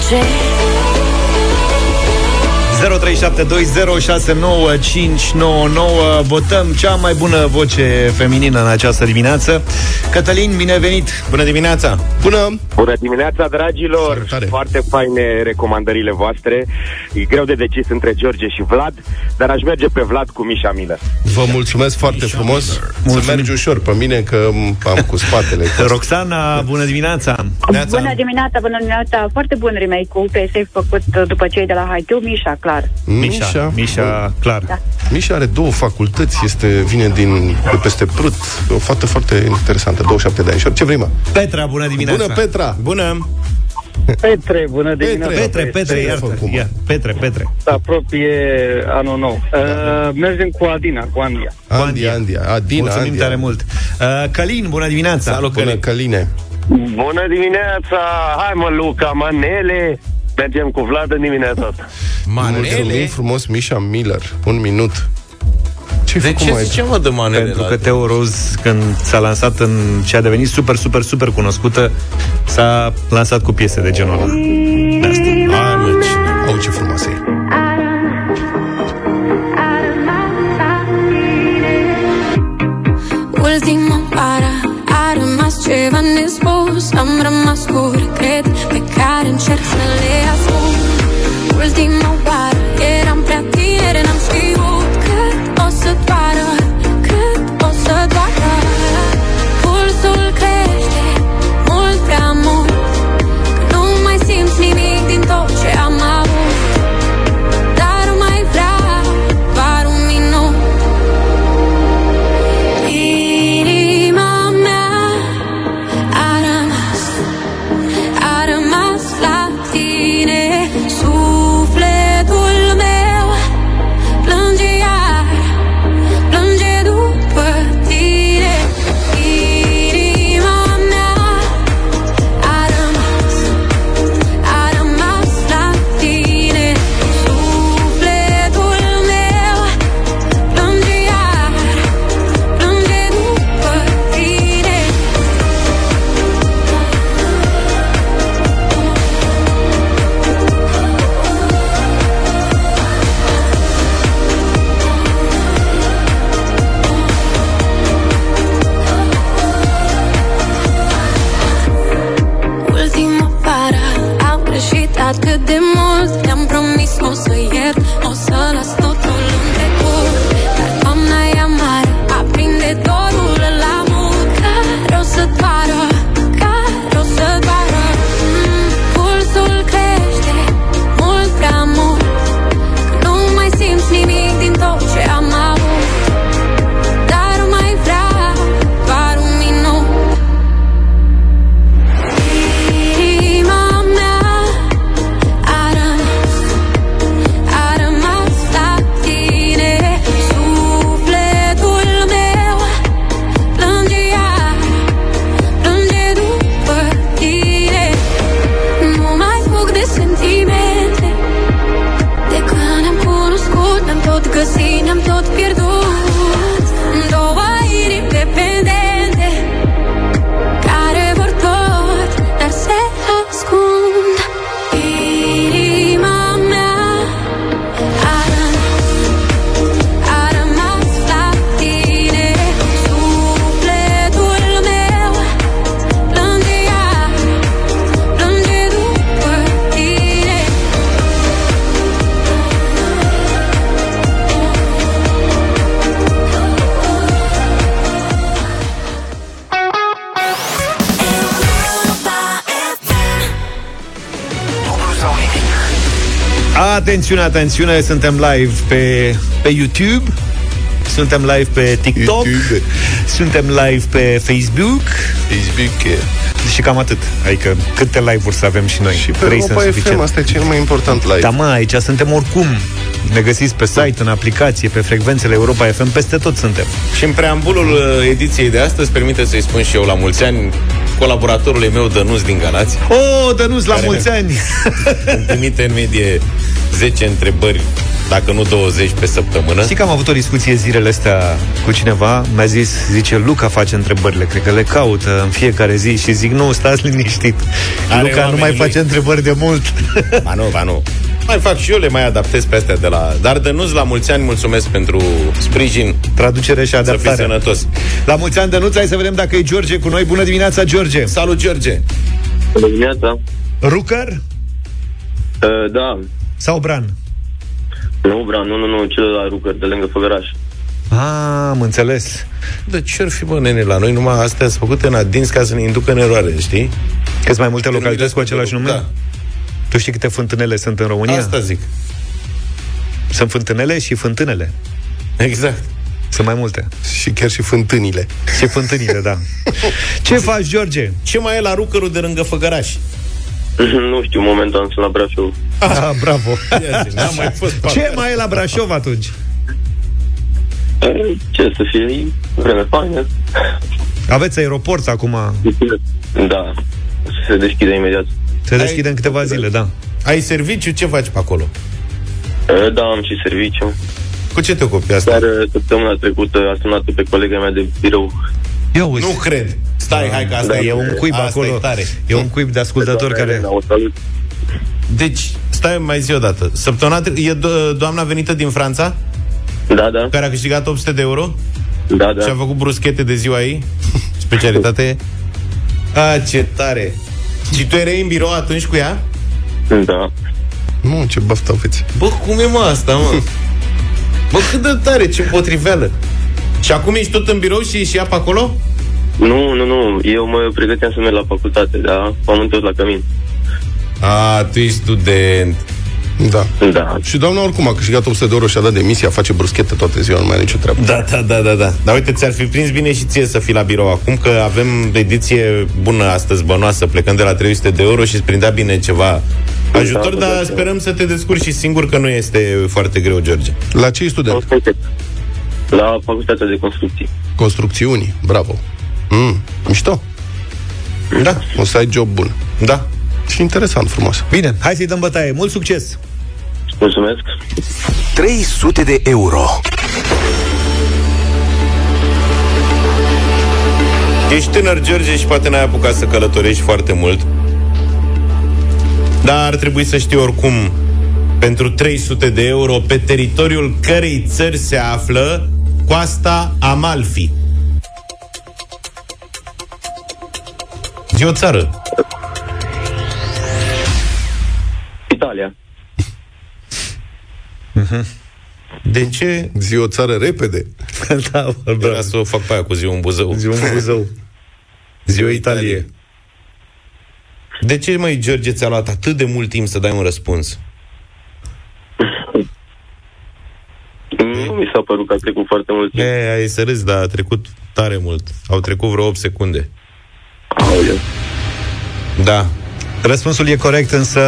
A: scrie Mărce. 0372069599 Votăm cea mai bună voce feminină în această dimineață. Cătălin, bine venit!
F: Bună dimineața!
E: Bună!
G: Bună dimineața, dragilor! Salutare. Foarte faine recomandările voastre. E greu de decis între George și Vlad, dar aș merge pe Vlad cu Mișa Miller.
E: Vă mulțumesc foarte Misha frumos. Mulțumim. Să mergi ușor pe mine, că am cu spatele.
A: Roxana, bună dimineața!
H: Bună dimineața, bună dimineața! Foarte bun remake-ul PSF făcut după cei de la Haitiu, Mișa, clar.
A: Mișa, Mișa, Mișa clar. Da.
E: Mișa are două facultăți, este, vine din, de peste Prut, o fată foarte interesantă, 27 de ani. Ce vrei, mă?
A: Petra, bună dimineața!
E: Bună, Petra!
A: Bună!
I: Petre, bună dimineața.
A: Petre, Petre, Petre, iartă. Ia, Petre, Petre.
I: Se apropie anul nou. Uh, mergem cu Adina, cu Andia.
E: Andia, Andia. Adina,
A: Mulțumim
E: Andia.
A: tare mult. Uh, Călin, bună dimineața.
E: Salut, bună, Căline.
G: Bună dimineața! Hai mă, Luca, manele! Mergem cu Vlad în dimineața asta.
E: Manele? Mulțumim frumos, Mișa Miller. Un minut.
F: Ce de ce zice, mă, de manele?
A: Pentru că Teo Rose, când s-a lansat în ce a devenit super, super, super cunoscută, s-a lansat cu piese de genul ăla. De asta.
E: Hai, mă, ce, au, ce frumoasă e. Ultima oară a rămas ceva nespus Am rămas cu regret pe
A: Atențiune, atențiune, suntem live pe, pe YouTube suntem live pe TikTok YouTube. Suntem live pe Facebook.
B: Facebook
A: Și cam atât. Adică câte live-uri să avem și noi?
B: Și pe Trei Europa FM, asta e cel mai important live.
A: Da mă, aici suntem oricum. Ne găsiți pe site, în aplicație, pe frecvențele Europa FM, peste tot suntem.
C: Și în preambulul uh, ediției de astăzi, permite să-i spun și eu la mulți ani colaboratorului meu, Dănuț din Galați.
A: O, oh, Dănuț, la mulți ani!
C: Îmi trimite în medie 10 întrebări dacă nu 20 pe săptămână.
A: Știi că am avut o discuție zilele astea cu cineva, mi-a zis, zice, Luca face întrebările, cred că le caută în fiecare zi și zic, nu, stați liniștit. Are Luca nu mai lui. face întrebări de mult.
C: Ba nu, ba nu. Mai fac și eu, le mai adaptez pe astea de la... Dar de nu la mulți ani, mulțumesc pentru sprijin.
A: Traducere și adaptare.
C: Să fii sănătos.
A: La mulți ani, Dănuț, hai să vedem dacă e George cu noi. Bună dimineața, George!
C: Salut, George!
J: Bună dimineața!
A: Rucăr?
J: Uh, da.
A: Sau Bran?
J: Nu, Bran, nu, nu, nu, cel la Rucăr, de lângă Făgăraș.
A: Ah, am înțeles.
C: De ce ar fi, bă, nene, la noi numai astea sunt făcute în adins ca să ne inducă în eroare, știi?
A: Că mai multe localități cu același nume? Da. Tu știi câte fântânele sunt în România?
C: Asta zic.
A: Sunt fântânele și fântânele.
C: Exact.
A: Sunt mai multe.
B: Și chiar și fântânile.
A: Și fântânile, da. Ce faci, George?
C: Ce mai e la Rucărul de lângă Făgăraș?
J: Nu știu, momentan sunt la Brașov.
A: Ah, bravo.
C: Ia mai fost
A: Ce mai e la Brașov atunci?
J: Ce să fie? Vreme faină.
A: Aveți aeroport acum?
J: Da. Se deschide imediat.
A: Se deschide în câteva zile, da.
C: Ai serviciu? Ce faci pe acolo?
J: Da, am și serviciu.
C: Cu ce te ocupi asta?
J: Dar săptămâna trecută a sunat pe colega mea de birou.
C: Eu nu cred. Stai, da, hai că asta da,
A: e un cuib acolo. E, tare. e un cuib de ascultători care...
C: Deci, stai mai zi o dată. Săptămâna e do- doamna venită din Franța?
J: Da, da.
C: Care a câștigat 800 de euro?
J: Da, da.
C: Și a făcut bruschete de ziua ei? Specialitate? A, ce tare! Și tu erai în birou atunci cu ea?
J: Da.
B: Nu, ce baftă aveți.
C: Bă, cum e mă asta, mă? Bă, cât de tare, ce potriveală. Și acum ești tot în birou și ești ea pe acolo?
J: Nu, nu, nu. Eu mă pregăteam să merg la facultate, dar am întors la cămin.
C: A, tu ești student.
B: Da.
J: da.
B: Și doamna oricum a câștigat 800 de euro și a dat demisia, face bruschete toată ziua, nu mai are nicio treabă.
C: Da, da, da, da, da. Dar uite, ți-ar fi prins bine și ție să fii la birou acum, că avem ediție bună astăzi, bănoasă, plecând de la 300 de euro și îți prindea bine ceva ajutor, da, dar da, sperăm să te descurci și singur că nu este foarte greu, George.
B: La ce student?
J: La Facultatea de Construcții.
B: Construcțiuni, bravo. Mm, mișto. Da, o să ai job bun.
C: Da.
B: Și interesant, frumos.
A: Bine, hai să-i dăm bătaie. Mult succes!
J: Mulțumesc!
D: 300 de euro.
C: Ești tânăr, George, și poate n-ai apucat să călătorești foarte mult. Dar ar trebui să știi oricum pentru 300 de euro pe teritoriul cărei țări se află coasta Amalfi. Zi o țară.
J: Italia.
C: Uh-huh. De ce?
B: Zi o țară repede.
C: da, Era să o fac pe aia cu zi un Buzău.
A: Zi un Buzău.
C: Zi o Italie. De ce, mai George, ți-a luat atât de mult timp să dai un răspuns?
J: Nu mi s-a părut că a trecut foarte mult timp.
C: E, ai să râzi, dar a trecut tare mult. Au trecut vreo 8 secunde.
J: Aoleu.
C: Da.
A: Răspunsul e corect, însă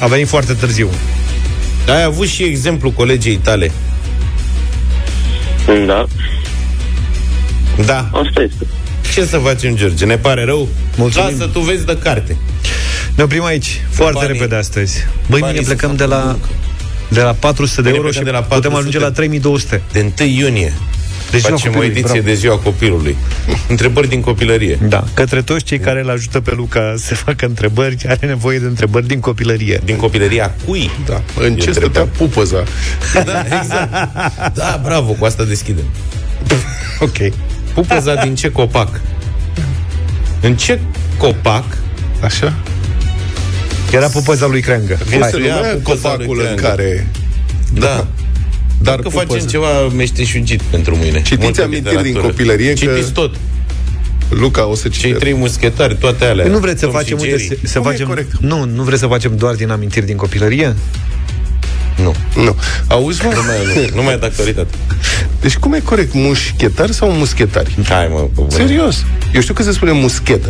A: a venit foarte târziu.
C: Ai avut și exemplu colegii tale.
J: Da.
C: Da.
J: Asta este.
C: Ce să facem, George? Ne pare rău? Mulțumim. Lasă, tu vezi de carte.
A: Ne oprim aici, foarte banii, repede astăzi. Băi, mine plecăm de la, de la 400 de euro și de la 400 putem ajunge la 3200.
C: De 1 iunie. Deci Facem o ediție bravo. de ziua copilului. Întrebări din copilărie.
A: Da. Către toți cei care îl ajută pe Luca să facă întrebări, are nevoie de întrebări din copilărie.
C: Din copilăria cui?
B: Da. În ce stătea pupăza?
C: Da, exact. Da, bravo, cu asta deschidem.
A: ok.
C: Pupăza din ce copac? În ce copac?
B: Așa?
A: Era pupăza lui Creangă.
B: Hai, copacul în care...
C: Da. da. Dar că facem ceva meșteșugit pentru mâine.
B: Citiți amintiri din copilărie
C: Citiți că... tot.
B: Luca, o să
C: Cei trei muschetari, toate alea.
A: Păi nu vreți să facem, uite, să, să facem... Nu, nu vreți să facem doar din amintiri din copilărie?
C: Nu.
B: Nu. Auzi, mă?
C: Nu mai, nu, nu mai e d'actoritate.
B: Deci cum e corect? Mușchetari sau muschetari?
C: Hai, mă. bă, bă.
B: Serios. Eu știu că se spune muschetă.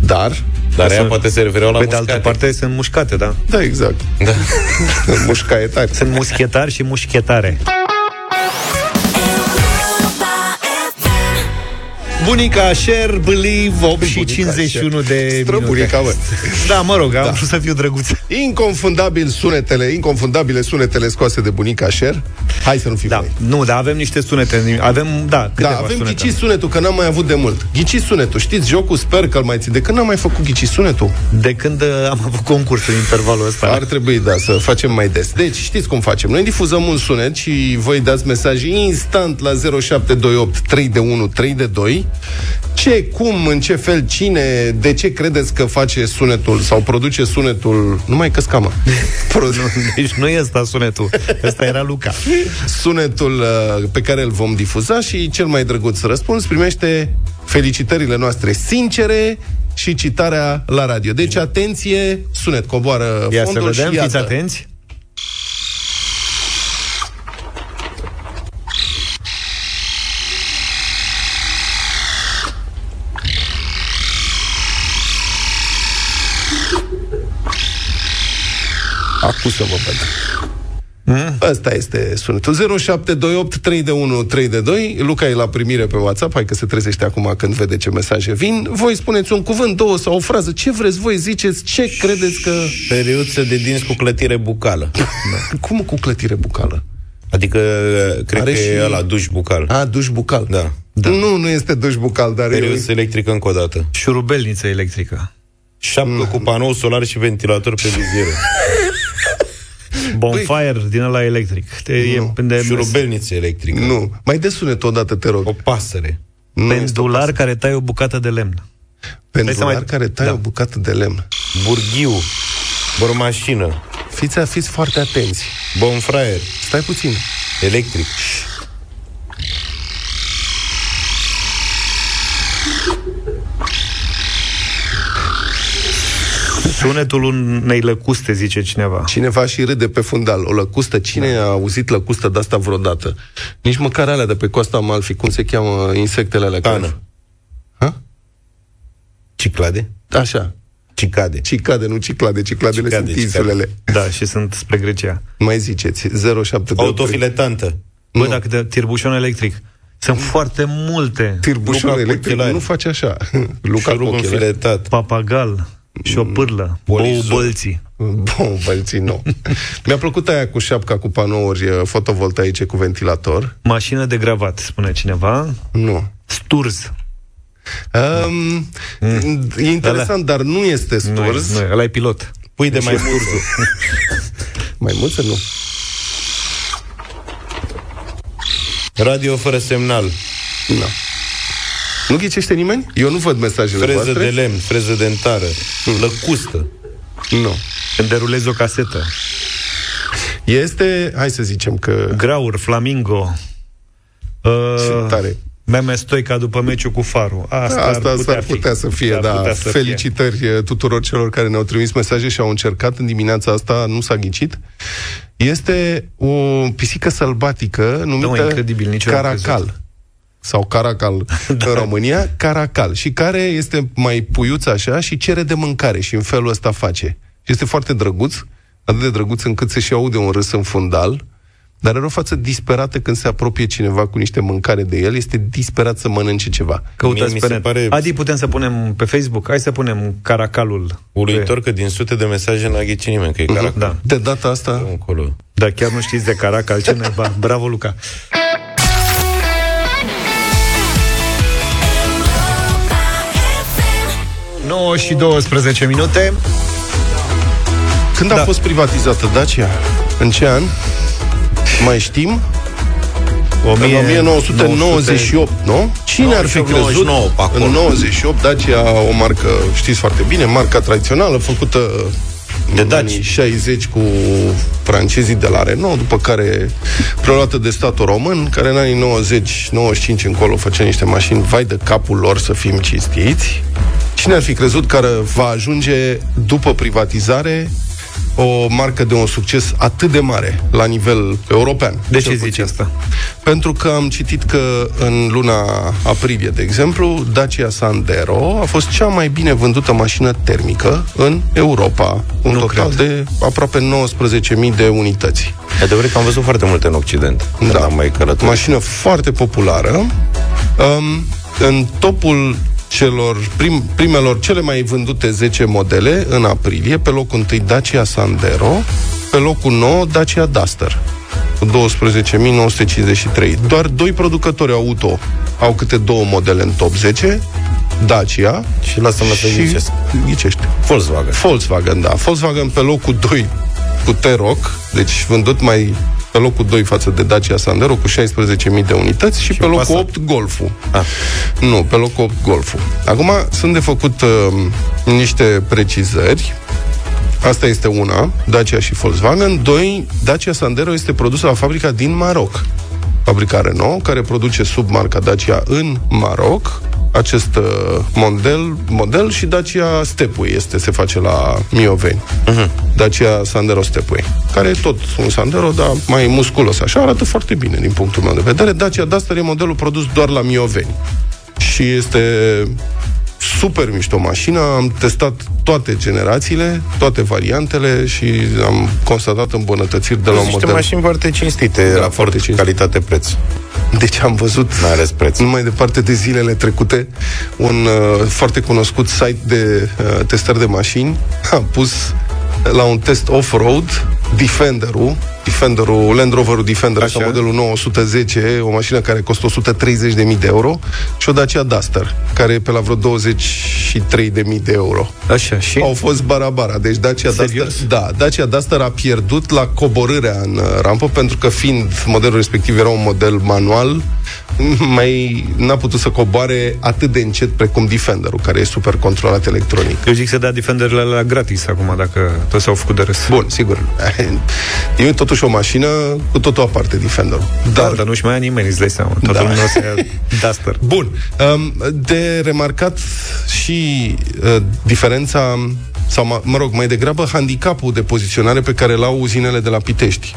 B: Dar,
C: Dar ea poate se refereau la
A: Pe de altă
C: muscate.
A: parte sunt mușcate, da?
B: da, exact.
C: Da.
B: Mușcaietari.
A: Sunt muschetari și mușchetare. Bunica Cher, Believe, 8 și
B: Bunica
A: 51 de
B: Străbunica,
A: minute.
B: bă.
A: Da, mă rog, am
B: Da.
A: vrut să fiu drăguț.
B: Inconfundabil sunetele, inconfundabile sunetele scoase de bunica Cher. Hai să nu fim
A: Da,
B: noi.
A: nu, dar avem niște sunete. Avem, da, câteva
B: Da, avem
A: sunete.
B: ghici sunetul, că n-am mai avut de mult. Ghici sunetul, știți jocul? Sper că îl mai țin. De când n-am mai făcut ghici sunetul?
A: De când uh, am avut concursul în intervalul ăsta.
B: Ar trebui, da, să facem mai des. Deci, știți cum facem? Noi difuzăm un sunet și voi dați mesaj instant la 0728 3 de 1 3 de 2. Ce, cum, în ce fel, cine, de ce credeți că face sunetul sau produce sunetul... Nu mai căscamă. Produ-
A: Deci nu e ăsta sunetul. Ăsta era Luca.
B: sunetul uh, pe care îl vom difuza și cel mai drăguț răspuns primește felicitările noastre sincere și citarea la radio. Deci, atenție, sunet coboară
A: Ia să
B: fondul
A: vedem,
B: și iată.
A: fiți atenți.
B: Acusă vă văd. Mm? Asta este sunetul 0728 3 de 1 3 de 2 Luca e la primire pe WhatsApp Hai că se trezește acum când vede ce mesaje vin Voi spuneți un cuvânt, două sau o frază Ce vreți voi, ziceți, ce credeți că...
C: Periuță de dinți cu clătire bucală.
B: Cum cu clătire bucală?
C: Adică, cred
B: Are
C: că
B: și-
C: e ăla, duș bucal.
B: A, duș bucal
C: Da.
B: da. Nu, nu este duș bucal Dar e...
C: Periuță electrică încă o dată.
A: Șurubelniță electrică.
C: Șapcă cu panou solar și ventilator pe vizieră.
A: Bonfire din ăla electric. Te, e, de,
C: Șurubelniță electrică.
B: Nu, mai de sunet odată, te rog
C: O pasăre.
B: Nu este o
A: pendular care tai o bucată de lemn.
B: Pendular
A: mai-
B: care tai
A: da.
B: o bucată de lemn
C: Burghiu. Bormașină.
B: Fiți, fiți foarte atenți
C: Bonfraier.
B: Stai puțin
C: Electric.
A: Sunetul unei lăcuste, zice cineva.
B: Cineva și râde pe fundal. O lăcustă. Cine da. a auzit lăcustă de asta vreodată? Nici măcar alea de pe coasta Amalfi. Cum se cheamă insectele alea?
C: Cană.
B: care- Ha?
C: Ciclade.
B: Așa.
C: Cicade.
B: Cicade, nu ciclade. Cicladele
C: Cicade,
B: sunt
C: cicade.
B: insulele.
A: Da, și sunt spre Grecia.
B: Mai ziceți. 07
C: Autofiletantă.
A: Bă, dacă de tirbușon electric. Sunt foarte multe.
B: Tirbușon
C: Luca cu
B: electric
C: ochelari.
B: nu face așa. Luca cu
C: Șurub
B: ochelari.
C: înfiletat.
A: Papagal și o pârlă. Bou
C: Polizou.
A: bălții.
B: Bun, bălții, nu. Mi-a plăcut aia cu șapca cu panouri eh, fotovoltaice cu ventilator.
A: Mașină de gravat, spune cineva.
B: Nu.
A: Sturz.
B: Um, E interesant, dar nu este
A: Nu,
B: sturz.
A: e- nu, e, ăla e pilot.
C: Pui de mai mult.
B: Mai mulți nu.
C: Radio fără semnal.
B: Nu. Nu ghicește nimeni? Eu nu văd mesajele
C: Freză
B: voastre.
C: de lemn, freză dentară. Lăcustă.
B: Nu.
A: Când derulezi o casetă.
B: Este, hai să zicem că...
A: Graur, flamingo. Uh,
B: Ce tare.
A: Meme Stoica după meciul cu Faru. Asta,
B: Asta
A: ar putea
B: s-ar
A: fi.
B: putea să fie,
A: S-ar
B: da.
A: putea să
B: Felicitări eh, tuturor celor care ne-au trimis mesaje și au încercat în dimineața asta, nu s-a ghicit. Este o pisică sălbatică numită
A: Da, incredibil, nici eu n-am
B: caracal.
A: crezut.
B: Sau caracal
A: Da.
B: în România, caracal. Și care este mai puiuț așa și cere de mâncare și în felul ăsta face. Și este foarte drăguț, atât de drăguț încât se și aude un râs în fundal, dar are o față disperată când se apropie cineva cu niște mâncare de el, este disperat să mănânce ceva.
A: Căutați
C: Mie mi
A: pe
C: se
A: net.
C: pare-
A: Adi, putem să punem pe Facebook? Hai să punem caracalul.
C: Uluitor că din sute de mesaje n-a ghicit nimeni că e caracal.
A: Da.
B: De data asta,
C: Încolo.
A: Da, chiar nu știți de caracal, ce neba. Bravo, Luca. Nouă și 12 minute.
B: Când a
A: Da.
B: fost privatizată Dacia? În ce an? Mai știm? În 1998, nu? Cine ar fi
C: 98,
B: crezut
C: 99, pe acolo.
B: în 98 Dacia, o marcă, știți foarte bine, marca tradițională, făcută
C: De
B: în
C: Daci.
B: anii 60 cu francezii de la Renault, după care preluată de statul român, care în anii 90-95 încolo făcea niște mașini, vai de capul lor să fim cinstiți. Cine ar fi crezut că va ajunge după privatizare o marcă de un succes atât de mare la nivel european.
A: De ce zici asta?
B: Pentru că am citit că în luna aprilie, de exemplu, Dacia Sandero a fost cea mai bine vândută mașină termică în Europa. Un
A: Nu
B: total
A: cred.
B: de aproape 19.000 de unități.
C: E adevărat că am văzut foarte multe în Occident. Când
B: Da.
C: am mai călătorit.
B: Mașină foarte populară. Um, în topul celor prim, primelor cele mai vândute 10 modele în aprilie, pe locul 1 Dacia Sandero, pe locul 9 Dacia Duster cu 12.953. Doar doi producători auto au câte două modele în top 10, Dacia
C: Și lasă-mă să
B: și
C: ghicesc.
B: ghicește.
C: Volkswagen.
B: Volkswagen, da. Volkswagen pe locul 2 cu T-Roc, deci vândut mai pe locul 2 față de Dacia Sandero cu 16.000 de unități și, și pe locul
C: Passat.
B: 8 Golful.
C: Ah.
B: Nu, pe locul 8 Golful. Acum sunt de făcut uh, niște precizări. Asta este una, Dacia și Volkswagen. Doi, Dacia Sandero este produsă la fabrica din Maroc. Fabrica Renault, care produce sub marca Dacia în Maroc acest uh, model, model și Dacia Stepway este, se face la Mioveni. Uh-huh. Dacia Sandero Stepway, care e tot un Sandero, dar mai musculos așa, arată foarte bine din punctul meu de vedere. Dacia Duster e modelul produs doar la Mioveni și este super mișto mașină, am testat toate generațiile, toate variantele și am constatat îmbunătățiri de la un
C: Niște
B: model.
C: mașini foarte cinstite,
B: Da,
C: raport
B: foarte cinstite.
C: calitate-preț.
B: Deci am văzut
C: Mai ales preț.
B: nu mai departe de zilele trecute, un uh, foarte cunoscut site de uh, testări de mașini a pus la un test off-road Defenderul, Defenderul, Land Roverul Defender,
A: Așa.
B: sau modelul 910, o mașină care costă 130.000 de euro, și o Dacia Duster, care e pe la vreo 23.000 de euro.
A: Așa, și?
B: Au fost barabara. Deci Dacia
A: Serios?
B: Duster, da, Dacia Duster a pierdut la coborârea în uh, rampă pentru că fiind modelul respectiv era un model manual, mai n-a putut să coboare atât de încet precum Defenderul, care e super controlat electronic.
A: Eu zic să dea Defenderele la gratis acum, dacă toți s-au făcut de râs.
B: Bun, sigur. E totuși o mașină cu totul aparte Defenderul.
A: Dar, dar nu-și mai ia nimeni, îți dai seama. Toată
B: Da.
A: lumea o să ia Duster.
B: Bun. Um, de remarcat și uh, diferența sau, mă, mă rog, mai degrabă handicapul de poziționare pe care l-au uzinele de la Pitești.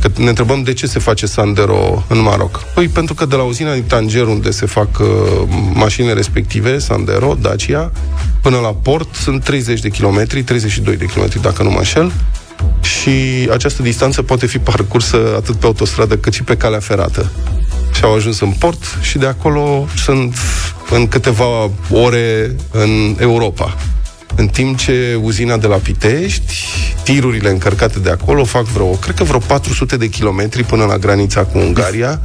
B: Că ne întrebăm de ce se face Sandero în Maroc. Păi pentru că de la uzina din Tanger, unde se fac uh, mașinile respective, Sandero, Dacia, până la port sunt 30 de kilometri, 32 de kilometri, dacă nu mă înșel, și această distanță poate fi parcursă atât pe autostradă cât și pe calea ferată. Și au ajuns în port și de acolo sunt în câteva ore în Europa. În timp ce uzina de la Pitești, tirurile încărcate de acolo fac vreo, cred că vreo 400 de kilometri până la granița cu Ungaria,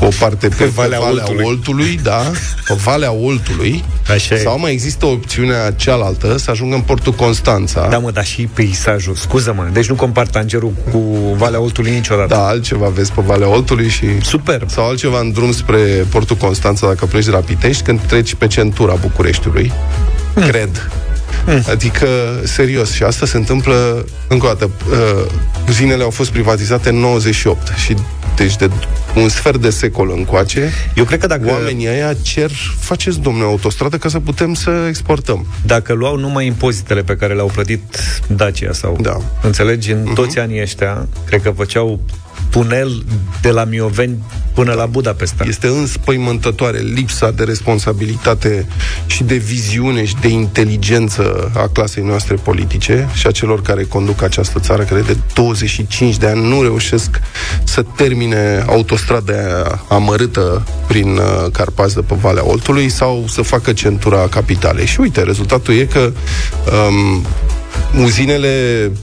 B: o parte pe, pe Valea,
A: Valea
B: Valea
A: Oltului.
B: Oltului, da, pe Valea Oltului,
A: Așa e.
B: sau mai există opțiunea cealaltă, să ajungă în portul Constanța.
A: Da, mă, dar și peisajul. Scuză-mă, deci nu compar Tangerul cu Valea Oltului niciodată.
B: Da, altceva vezi pe Valea Oltului și...
A: Superb.
B: Sau altceva în drum spre portul Constanța, dacă pleci de la Pitești, când treci pe centura Bucureștiului.
A: Hmm.
B: Cred. Adică, serios, și asta se întâmplă, încă o dată, uh, uzinele au fost privatizate în 98 și deci de un sfert de secol încoace,
A: Eu cred că dacă,
B: oamenii ăia cer, faceți, domnule, autostradă ca să putem să exportăm.
A: dacă luau numai impozitele pe care le-au plătit Dacia sau...
B: Da.
A: Înțelegi? În toți anii ăștia, cred că făceau tunel de la Mioveni până la Budapesta.
B: Este înspăimântătoare lipsa de responsabilitate și de viziune și de inteligență a clasei noastre politice și a celor care conduc această țară, care de 25 de ani nu reușesc să termine autostrada aia amărâtă prin uh, Carpați de pe Valea Oltului sau să facă centura capitalei. Și uite, rezultatul e că um, uzinele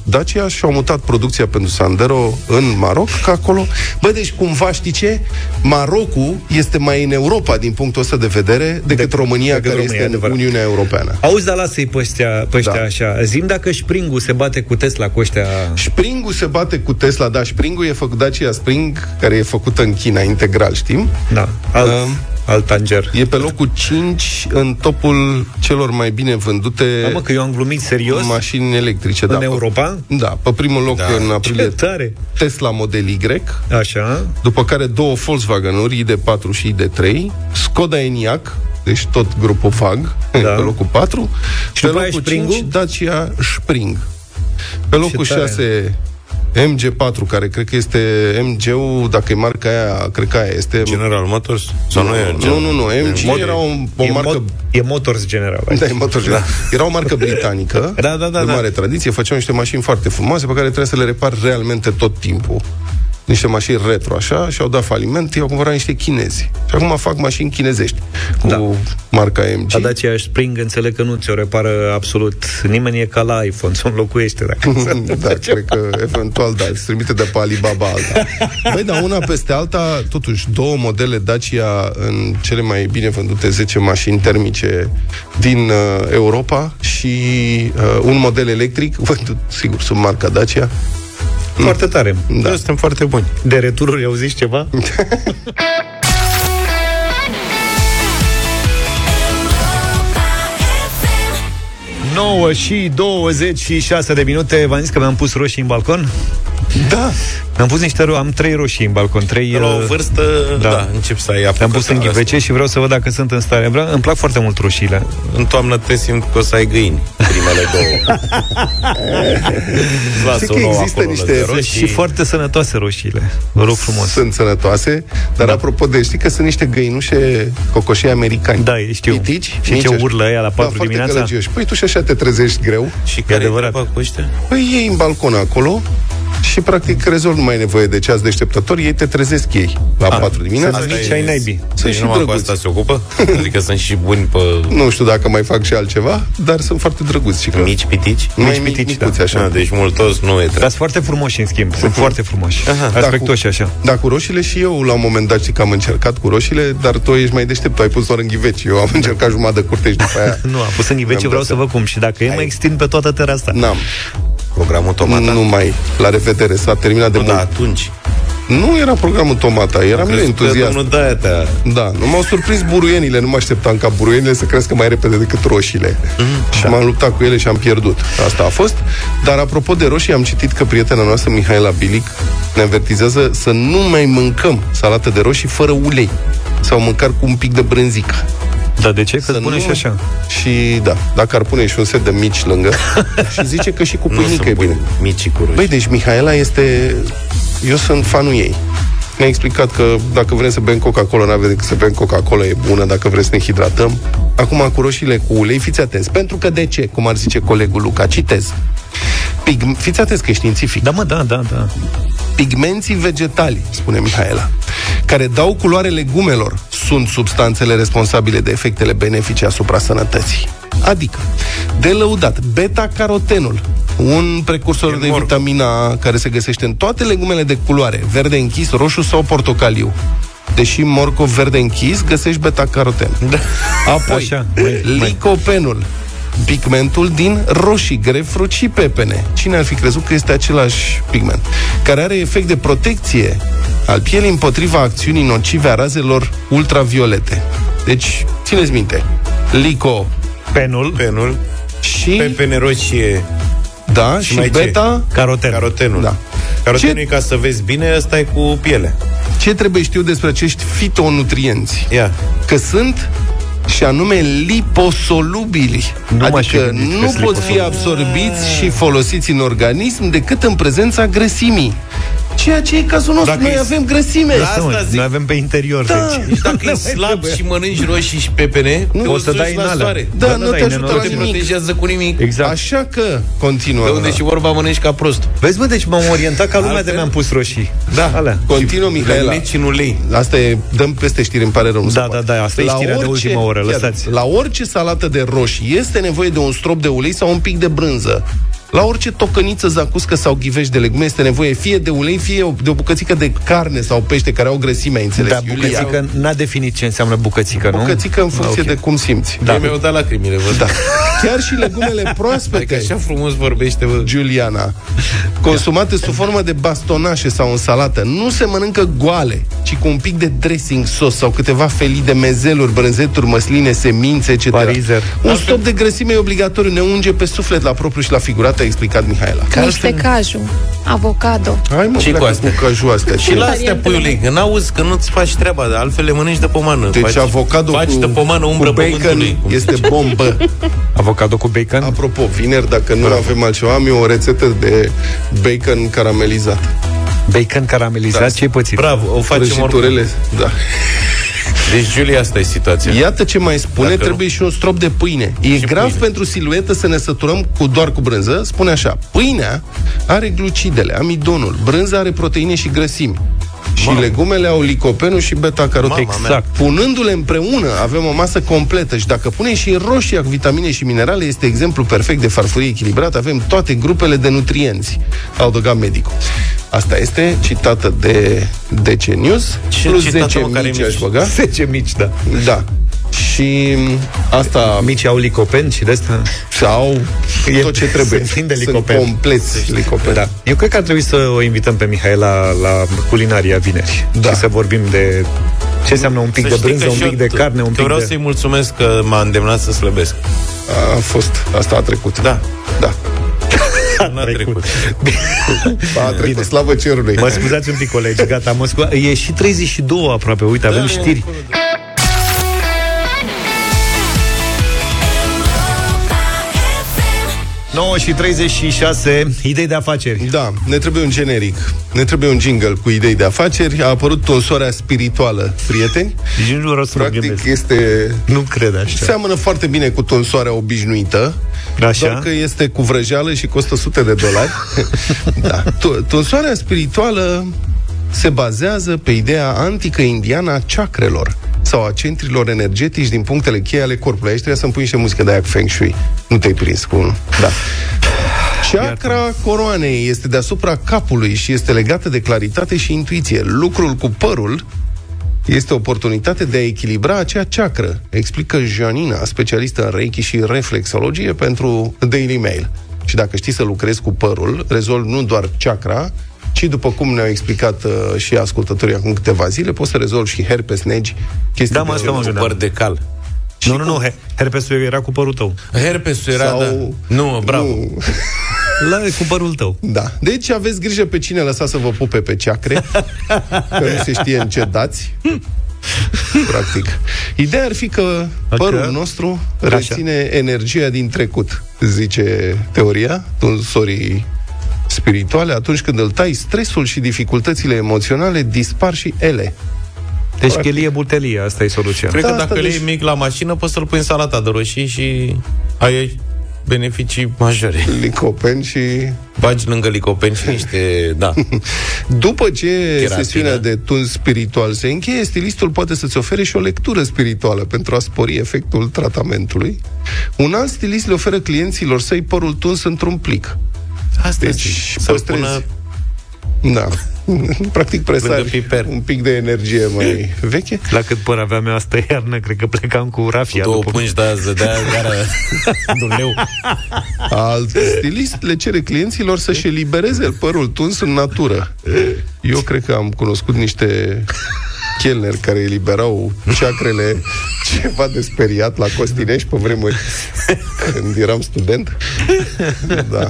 B: Dacia și-au mutat producția pentru Sandero în Maroc, că acolo... Bă, deci cumva știi ce? Marocul este mai în Europa din punctul ăsta de vedere decât
A: De-
B: România,
A: decât
B: care
A: România,
B: este în
A: adevărat.
B: Uniunea Europeană.
A: Auzi, dar lasă-i pe ăștia, pe ăștia
B: Da.
A: așa. Zim dacă Springu se bate cu Tesla, cu ăștia...
B: Springul se bate cu Tesla, da, Springul e făcut Dacia Spring, care e făcută în China integral, știm?
A: Da, alt,
B: Um,
A: alt tanger.
B: E pe locul 5 în topul celor mai bine vândute
A: Da, mă, că eu am glumit serios
B: mașini electrice.
A: în
B: da, pe-
A: Europa.
B: Da, pe primul loc
C: Da.
B: în
A: Ce
B: aprilie
A: tare!
B: Tesla Model Y,
A: Așa.
B: după care două Volkswagen-uri, ID4 și ID3, Skoda Enyaq, deci tot grupul VAG,
A: Da.
B: pe locul 4,
A: Și
B: pe
A: după aia
B: locul
A: Spring-ul?
B: 5, Dacia Spring. Pe locul 6, MG4, care cred că este MG-ul, dacă e marca aia, cred că aia este...
C: General Motors? Sau nu, e?
B: Nu, nu, nu, MG
A: Mod-
B: era o, o
A: e,
B: marcă...
A: mod, e Motors General.
B: Da, e motor da. Era o marcă britanică
A: Da, da, da,
B: de
A: da.
B: mare tradiție, făceau niște mașini foarte frumoase pe care trebuie să le repar realmente tot timpul. Niște mașini retro, așa, și au dat faliment, i-au cumpărat niște chinezi. Și acum fac mașini chinezești cu
A: Da.
B: marca MG.
A: La Dacia Spring înțeleg că nu ți-o repară absolut nimeni, e ca la iPhone, să înlocuiește dacă
B: da, cred că eventual da, se trimite de pe Alibaba alta. Băi, dar una peste alta, totuși, două modele Dacia în cele mai bine vândute 10 mașini termice din uh, Europa și uh, un model electric, vândut, sigur, sub marca Dacia.
A: Foarte tare.
B: Da.
C: Da. Suntem foarte buni.
A: De retururi auziți ceva? 9 și 26 de minute V-am zis că mi-am pus roșii în balcon
B: Da,
A: Mi-am pus niște ro- Am trei roșii în balcon Trei
C: La o
A: uh,
C: vârstă,
A: da.
C: da, da încep să ai
A: Le-am pus în
C: apucătura
A: ghivece și vreau să văd dacă sunt în stare vreau, Îmi plac foarte mult roșiile
C: asta. În toamnă te simt că o să ai găini Primele două Lasă
B: Știi că
C: unul
B: există
C: acolo
B: niște-
C: lângă roșii.
A: Și foarte sănătoase roșiile Vă rog frumos
B: sunt sănătoase, dar
A: Da.
B: apropo de, știi că sunt niște găinușe cocoșii americani.
A: Da, știu.
B: Pitici,
A: Și
B: mici
A: ce
B: așa.
A: urlă ăia la
B: da,
A: patru
B: foarte
A: dimineața?
B: gălăgioși. Păi tu și așa te trezești greu.
C: Și care e
A: adevărat.
C: treaba cu ăștia?
B: Păi iei în balcon acolo și practic rezolvi, nu mai ai nevoie de ceas deșteptător, ei te trezesc ei la 4 dimineața.
A: Sunt mici
C: e-
A: ai naibii
B: Sunt
C: Deci
B: și
C: numai cu
B: drăguți.
C: asta se ocupă? Adică sunt și buni pe
B: Nu știu dacă mai fac și altceva, dar sunt foarte drăguți și că
C: mici pitici?
B: mai
A: mici
B: mici,
A: pitici,
B: micuți,
A: da.
B: așa.
C: Ah, deci multos nu e
A: Dar
C: treaba.
A: sunt foarte frumoși în schimb Sunt foarte frumoși Aspectoși așa
B: Da, cu roșiile și eu la un moment dat știi că am încercat cu roșiile, dar tu ești mai deștept, tu ai pus doar în ghiveci. Eu am încercat jumătate de curte și după aia
A: Nu, am pus în ghivece,
B: Mi-am
A: vreau
B: dat
A: să văd cum Și dacă e, mă extind pe toată terasa
B: n-am.
C: Programul Tomata?
B: Nu mai. La revedere, s-a terminat de
C: Nu,
B: mult.
C: da, atunci.
B: Nu era programul Tomata, eram eu
C: Crezut că
B: entuziast.
C: Domnul Daia te-a...
B: Da, nu m-au surprins buruienile, nu mă așteptam ca buruienile să crească mai repede decât roșiile. Mm, și m-am luptat cu ele și am pierdut. Asta a fost. Dar apropo de roșii, am citit că prietena noastră, Mihaela Bilic, ne avertizează să nu mai mâncăm salată de roșii fără ulei. Sau măcar cu un pic de brânzică.
A: Da, de ce? Că
B: Să
A: spune
B: nu-
A: și așa
B: Și da, dacă ar pune și un set de mici lângă și zice că și cu
C: Nu
B: pâinică e
C: sunt
B: bine.
C: buni micii cu roșii.
B: Băi, deci Mihaela este... Eu sunt fanul ei. Ne-a explicat că dacă vrem să bem Coca-Cola, nu avem decât să bem Coca-Cola, e bună dacă vrem să ne hidratăm. Acum cu roșiile cu ulei, fiți atenți. Pentru că de ce? Cum ar zice colegul Luca, citez. Pig... Fiți atenți că e științific.
A: Da, mă, da, da, da
B: Pigmenții vegetali, spune Mihaela, care dau culoare legumelor, sunt substanțele responsabile de efectele benefice asupra sănătății. Adică, de lăudat, beta-carotenul, un precursor
C: E
B: de
C: morcov.
B: vitamina A care se găsește în toate legumele de culoare, verde închis, roșu sau portocaliu. Deși morcov verde închis, găsești beta-caroten. Da. Apoi,
A: Așa, mai- mai-
B: licopenul, pigmentul din roșii, grefrut și pepene. Cine ar fi crezut că este același pigment? Care are efect de protecție al pielii împotriva acțiunii nocive a razelor ultraviolete. Deci, țineți minte, lico
A: Penul,
C: Penul,
B: și,
C: pepene roșie,
B: da, și,
C: mai ce?
B: beta,
A: caroten
B: Da.
C: carotenul. Da. Carotenul
B: Ce-
C: e ca să vezi bine, ăsta e cu piele.
B: ce trebuie știu despre acești fitonutrienți?
C: Ia.
B: Că sunt și anume liposolubili.
A: Nu m-aș fi
B: adică
A: gândit că
B: nu
A: sunt
B: pot fi absorbiți și folosiți în organism decât în prezența grăsimii. Ceea ce e cazul nostru.
C: Dacă
B: Noi
C: e-
B: avem grăsime.
C: Da,
A: Asta, mă,
C: Asta zic.
A: Noi avem pe interior
B: Da.
A: deci.
C: Dacă e slab și mănânci roșii și pepene,
B: Nu.
C: te
A: O să
C: duci
A: dai
C: la
A: în alea.
C: soare.
B: Da,
A: Da,
B: nu
A: da,
B: te
A: e
B: ajută
C: Nu
B: la
C: te
B: nimic.
C: protejează cu nimic.
A: Exact
B: Așa că continuă.
C: De unde și vorba mănânci ca prost.
A: Vezi, mă, deci m-am orientat ca lumea de
C: Altfel?
A: mi-am pus roșii
C: Da.
A: Alea
B: Continuă, Mihaela.
C: Leci în ulei.
B: Asta e, dăm peste știri, îmi pare rău. nu se
A: Da,
B: poate.
A: da, da, asta e
B: La
A: știrea de ultimă oră,
B: chiar,
A: lăsați.
B: La orice salată de roșii este nevoie de un strop de ulei sau un pic de brânză. La orice tocăniță zacuscă sau ghiveș de legume este nevoie fie de ulei, fie de o bucățică de carne sau pește care au grăsime, ai înțeles?
A: Da,
B: Iulia?
A: bucățică N-a definit ce înseamnă bucățică, nu?
B: Bucățică în funcție
A: Ok.
B: de cum simți.
C: Da. Mi-au dat lacrimile, văd.
B: Da. Chiar și legumele
C: Adică
B: proaspete.
C: așa frumos vorbește, bă.
B: Giuliana, consumate sub formă de bastonașe sau în salată, nu se mănâncă goale, ci cu un pic de dressing sos sau câteva felii de mezeluri, brânzeturi, măsline, semințe, etc.
A: Parizer.
B: Un stop de grăsime e obligatoriu, ne unge pe suflet la propriu și la figurat. Te-a explicat Mihaela.
E: Niște caju, avocado.
B: Hai mă,
C: Ce cu
B: pleacă
C: astea?
B: cu caju astea.
C: Și la astea, puiulic, că n-auzi că nu-ți faci treaba, de altfel le mănânci de pomană.
B: Deci
C: faci,
B: avocado
C: faci
B: cu,
C: de pomană umbră
B: cu bacon
C: pământului.
B: este bombă.
A: Avocado cu bacon?
B: Apropo, vineri, dacă nu avem altceva, am eu o rețetă de bacon caramelizat.
A: Bacon caramelizat,
B: Da.
A: ce-ai pățit?
C: Bravo, o facem oricum.
B: Prăjiturele, da.
C: Deci, Julia, asta e situația.
B: Iată ce mai spune,
C: Dacă
B: trebuie și un strop de pâine. E
C: Și
B: grav
C: pâine.
B: pentru siluetă să ne săturăm cu doar cu brânză. Spune așa, pâinea are glucidele, amidonul, brânza are proteine și grăsimi. Și
C: Mamă.
B: legumele au licopenul și beta-carotene.
C: Mama mea.
B: Exact. Punându-le împreună, avem o masă completă și dacă punem și roșia cu vitamine și minerale, este exemplu perfect de farfurie echilibrat. Avem toate grupele de nutrienți, a adăugat medicul. Asta este citată de DC News,
C: Ce
B: plus
C: citată,
B: 10
C: mă, care
B: mici
C: mici?
B: aș băga.
A: 10 mici, da.
B: Da. Și asta
A: Mici au licopen și de asta...
B: sau
A: E-
B: tot ce trebuie.
A: sunt plini de
B: Sunt
A: licopen.
B: compleți licopen.
A: Da. Eu cred că ar trebui să o invităm pe Mihaela la culinaria vineri.
B: Da.
A: Și să vorbim de ce înseamnă un pic
C: Să
A: de
C: știi
A: brânză,
C: că
A: un
C: și
A: pic
C: eu
A: de
C: t-
A: carne, un
C: că
A: pic
C: vreau
A: de...
C: să-i mulțumesc că m-a îndemnat să slăbesc.
B: A fost. Asta a trecut.
C: Da.
B: Da.
C: N-a trecut.
B: A trecut, slavă cerului.
A: Mă scuzați un pic, colegi, gata, mă scu... E și 32 aproape, uite, avem știri. Nouă și 36, idei de afaceri.
B: Da, ne trebuie un generic. Ne trebuie un jingle cu idei de afaceri. A apărut tonsoarea spirituală, prieteni.
A: Deci nu vreau să mă
B: Practic
A: gândesc.
B: este...
A: Nu cred așa.
B: Seamănă foarte bine cu tonsoarea obișnuită,
A: Așa?
B: doar că este cu vrăjeală și costă sute de dolari. da. To- Tonsoarea spirituală se bazează pe ideea antică indiană a chakrelor sau a centrilor energetici din punctele cheie ale corpului. Aici trebuie să-mi pui niște muzică de aia cu Feng Shui. Nu te-ai prins cu unul. Da. Chakra coroanei este deasupra capului și este legată de claritate și intuiție. Lucrul cu părul este oportunitate de a echilibra acea ceacră, explică Janina, specialistă în Reiki și reflexologie pentru Daily Mail. Și dacă știi să lucrezi cu părul, rezolvi nu doar chakra, ci după cum ne-au explicat uh, și ascultătorii acum câteva zile, poți să rezolvi și herpes, negi, chestii
A: Da, mă,
B: de
A: asta
B: genul.
A: mă
C: Cu
A: gândeam.
C: păr de cal.
A: Nu, nu, nu, he- herpesul era cu părul tău.
C: Herpesul era,
B: Sau-
C: da. Nu, bravo.
B: Nu.
A: La, cu părul tău.
B: Da. Deci aveți grijă pe cine lăsați să vă pupe pe ceacre, că nu se știe în ce dați. Practic. Ideea ar fi că părul nostru
A: Așa.
B: reține energia din trecut, zice teoria, tunsorii spirituale, atunci când îl tai, stresul și dificultățile emoționale dispar și ele.
A: Deci chelie butelie, asta e soluția.
C: Cred
B: Da,
C: că
B: asta
C: dacă le
B: deci-
C: iei mic la mașină, poți să-l pui în salata de roșii și ai beneficii majore.
B: Licopen și...
C: Bagi lângă licopeni și niște... Da.
B: După ce
C: Cheratină.
B: sesiunea de tuns spiritual se încheie, stilistul poate să-ți ofere și o lectură spirituală pentru a spori efectul tratamentului. Un alt stilist le oferă clienților săi părul tuns într-un plic.
C: Asta
B: Deci,
C: zic. Să-l
B: păstrezi-
C: pună
B: Da. Practic presari
C: Lângă piper.
B: un pic de energie mai veche.
A: La cât păr aveam eu asta iarnă, cred că plecam cu rafia.
C: două
A: după...
C: pungi de ază, de aia gara de un leu.
B: Alt stilist le cere clienților să-și elibereze părul tuns în natură. Eu cred că am cunoscut niște chelneri care eliberau ceacrele ceva de speriat la Costinești pe vremuri când eram student. Da.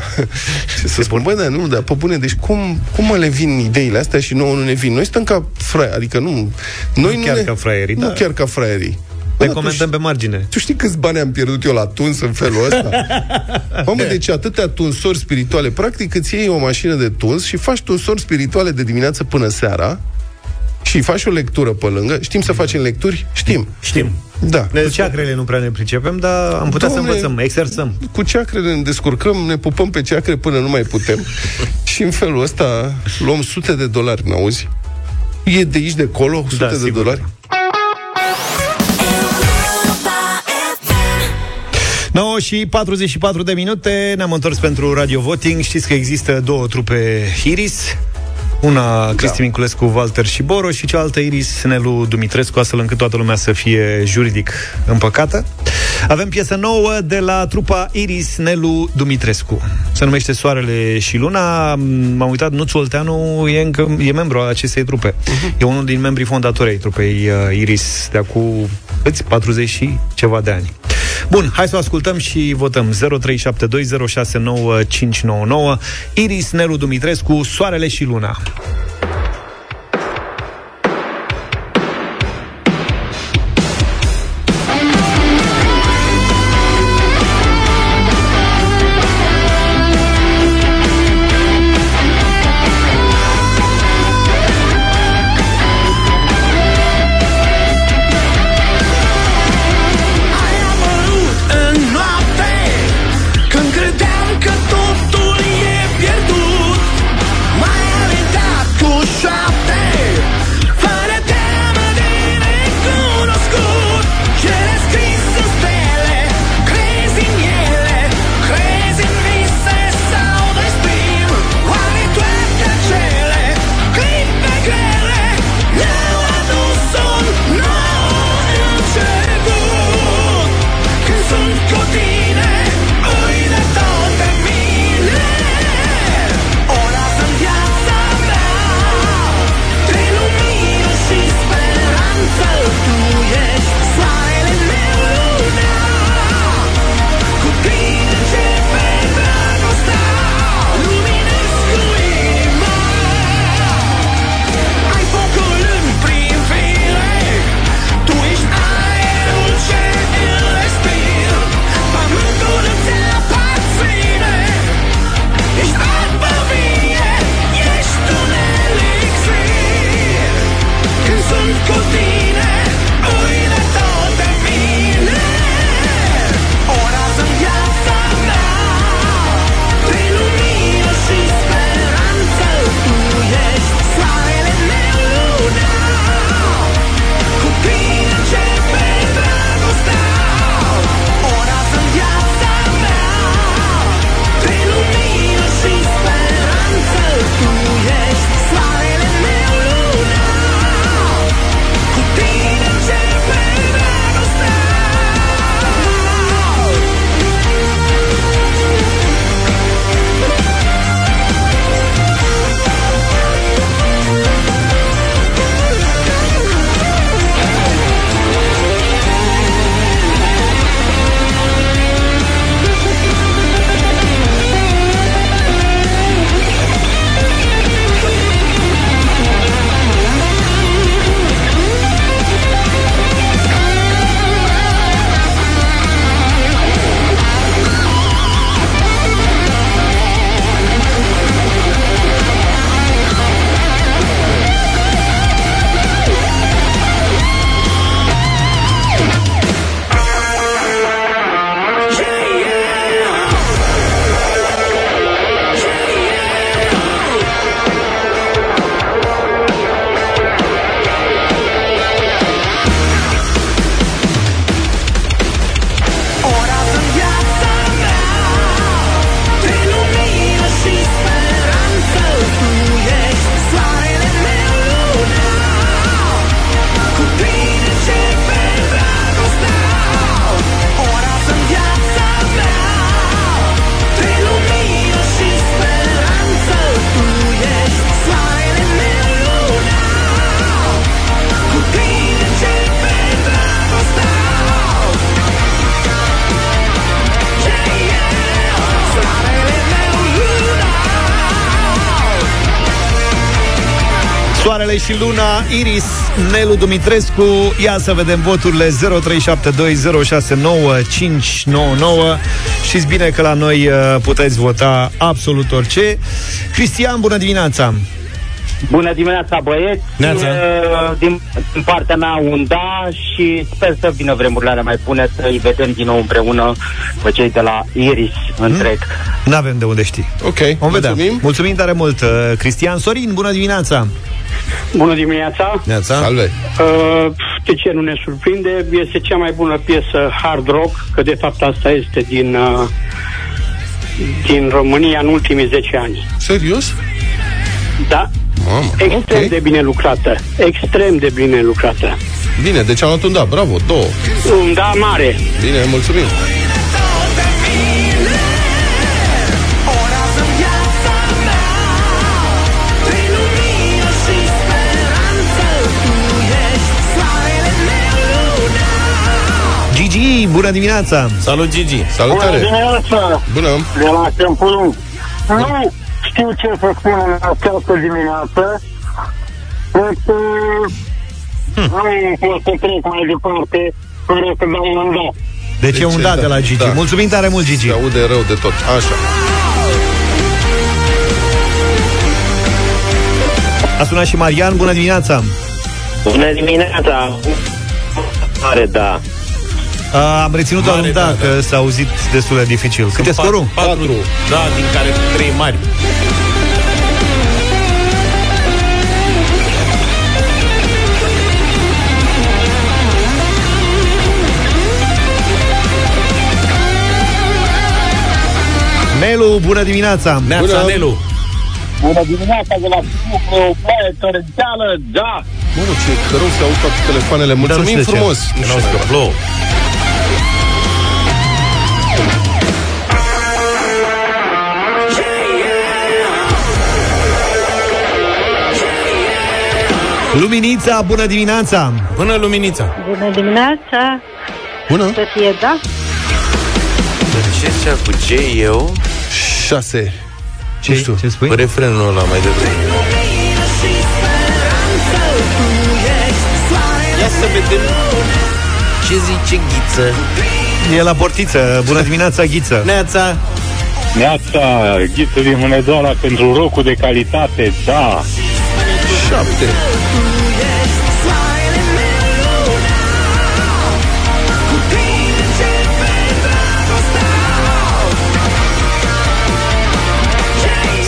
B: Ce să spun, băi, da, nu, dar pe bune, deci cum, cum mă le vin ideile astea și nouă nu ne vin? Noi stăm ca fraieri, adică nu... Noi nu
A: chiar
B: ne,
A: ca fraierii,
B: Nu
A: da.
B: chiar ca fraierii.
A: Ne
B: Bă, dar tu
A: comentăm pe margine.
B: tu știi câți bani am pierdut eu la tuns în felul ăsta? Mamă, deci atâtea tunsori spirituale. Practic îți iei o mașină de tuns și faci tunsori spirituale de dimineață până seara și faci o lectură pe lângă. Știm să facem lecturi? Știm.
A: Știm.
B: Da.
A: Cu ceacrele nu prea ne pricepem, dar am putea
B: Doamne,
A: să învățăm, exersăm.
B: Cu ceacrele ne descurcăm, ne pupăm pe ceacre până nu mai putem. și în felul ăsta luăm sute de dolari, mi-auzi? E de aici de acolo, sute
A: Da,
B: de
A: sigur.
B: dolari.
A: 9 și 44 de minute, ne-am întors pentru Radio Voting. Știți că există două trupe Iris, una Cristi da. Minculescu, Walter și Boro și cealaltă Iris Nelu Dumitrescu, astfel încât toată lumea să fie juridic împăcată. Avem piesă nouă de la trupa Iris Nelu Dumitrescu. Se numește Soarele și Luna. M-am uitat, Nuțu Olteanu e, încă, e membru al acestei trupe. Uh-huh. E unul din membrii fondatori ai trupei uh, Iris de acum câți? 40 și ceva de ani. Bun, hai să o ascultăm și votăm 0372069599 Iris Nelu Dumitrescu, Soarele și Luna. Și Luna, Iris, Nelu Dumitrescu Ia să vedem voturile 0372069599 Știți bine că la noi uh, puteți vota absolut orice Cristian, bună dimineața!
K: Bună dimineața, băieți!
A: Neața.
K: Uh, Din, din partea mea un da și sper să vină vremurile alea mai bune să îi vedem din nou împreună pe cei de la Iris întreg.
A: N-avem de unde ști
B: Ok,
A: Vom vedea.
B: mulțumim.
A: Mulțumim tare mult uh, Cristian Sorin, bună dimineața!
L: Bună dimineața!
A: Neața.
B: Salve!
L: Uh, de ce nu ne surprinde? Este cea mai bună piesă hard rock, că de fapt asta este din, uh, din România în ultimii 10 ani.
B: Serios?
L: Da?
B: Mamă,
L: Extrem
B: ok.
L: de bine lucrată. Extrem de bine lucrată.
B: Bine, deci am luat un da, bravo, două.
L: Un da mare.
B: Bine, mulțumim.
A: Gigi Gigi, bună dimineața!
C: Salut, Gigi!
B: Salutare!
L: Bună dimineața!
B: Bună!
L: De la Câmpul Nu știu ce să spun în această dimineață. Cred că nu pot să trec mai departe fără să dau un da.
A: Deci e un da de la Gigi.
B: Da.
A: Mulțumim tare mult, Gigi.
B: Se aude rău de tot. Așa.
A: A sunat și Marian, bună dimineața!
K: Bună dimineața! Mare, da.
A: A, am reținut doar un da, că s-a auzit destul de dificil. Cât e scorul?
C: 4, da, din care 3 mari.
A: Nelu, bună dimineața!
C: Neața,
B: Bună.
C: Nelu!
L: Bună dimineața de la Bucru, o ploaie torențială, da!
B: Bună, ce că rău se aud toate telefoanele. Mulțumim
A: știu de ce.
B: frumos!
C: Nu știu că plouă.
A: Luminița, bună dimineața!
C: Până luminița.
H: Bună dimineața!
B: Bună!
H: Să fie da?
C: Ce cea cu ce eu?
B: 6.
A: Ce, știu. ce spui?
C: Refrenul ăla mai devreme. Ia să vedem ce zice Ghiță.
A: E la portiță. Bună dimineața, Ghiță!
C: Neața.
L: Neața, Ghiță din Hunedoara pentru rocul de calitate, da!
B: 7.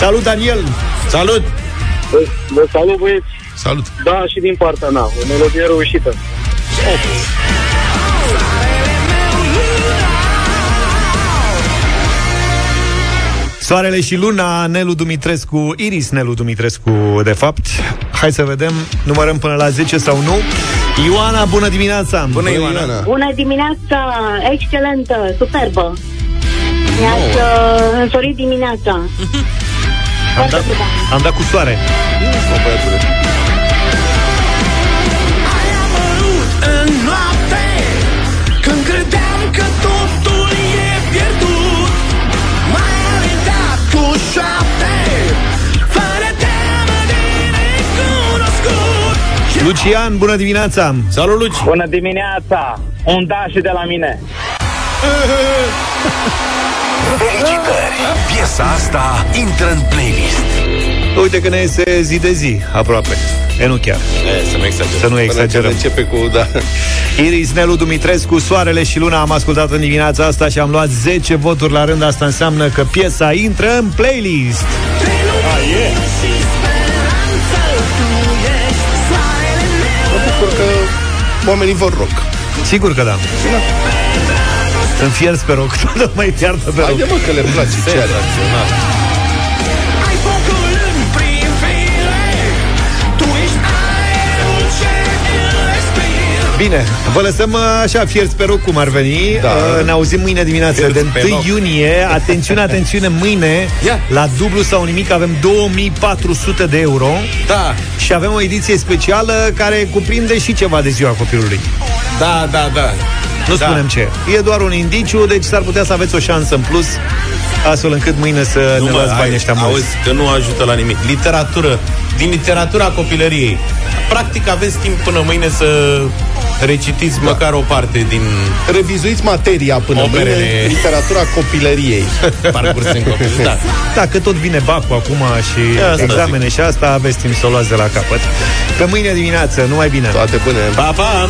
A: Salut, Daniel!
C: Salut!
L: Vă salut, băieți!
B: Salut!
L: Da, și din partea mea, o melodie reușită.
A: Soarele și Luna, Nelu Dumitrescu, Iris Nelu Dumitrescu, de fapt. Hai să vedem, numărăm până la 10 sau nu. Ioana, bună dimineața!
C: Bună,
B: Bună,
C: Ioana!
B: Ioana!
H: Bună dimineața! Excelentă! Superbă! Mi-ați uh, însorit dimineața.
A: Am dat, am dat cu soare.
B: O, băiatule.
M: În noapte Când credeam că totul e pierdut Mai alintat cu șapte Fără teamă de necunoscut
A: Lucian, bună dimineața!
C: Salut, Luci!
K: Bună dimineața! Un da și de la mine.
D: Felicitări! Piesa asta intră în playlist.
A: Uite că ne iese zi de zi, aproape. E nu chiar.
C: E, să nu exagerăm.
A: Să nu
B: Până când
A: exagerăm.
B: începe cu, da.
A: Iris, Nelu Dumitrescu, Soarele și Luna am ascultat în dimineața asta și am luat 10 voturi la rând. Asta înseamnă că piesa intră în playlist.
B: Mă bucur că oamenii vor rock.
A: Sigur că da. Sunt fierți pe rock, toată mai iartă pe rock.
B: Haide mă că le place. Ce are?
M: Ai focul în privire Tu ești aerul ce îl respiri
A: Bine, vă lăsăm uh, așa fierți pe rock cum ar veni.
B: Da.
A: Uh, Ne auzim mâine dimineață
C: Fierți
A: de
C: pe
A: 1
C: rock.
A: iunie. Atențiune, atențiune, mâine
C: Ia.
A: la dublu sau nimic avem 2400 de euro
C: Da,
A: și avem o ediție specială care cuprinde și ceva de ziua copilului.
C: da, da, da.
A: Nu
C: Da.
A: spunem ce. E doar un indiciu, deci s-ar putea să aveți o șansă în plus, astfel încât mâine să
C: Nu
A: ne
C: mă,
A: luați banii
C: ai-
A: ăștia mulți.
C: auzi că nu ajută la nimic. Literatură, din literatura copilăriei. Practic aveți timp până mâine să recitiți da. măcar o parte din
B: Revizuiți materia până
C: Operele.
B: mâine, literatura copilăriei.
C: parcurs în copil. Da.
A: Dacă tot vine bacul acum și
C: Ia asta
A: examene și asta, aveți timp să o luați de la capăt. Pe mâine dimineață, numai bine!
B: Toate bune.
C: Pa, pa!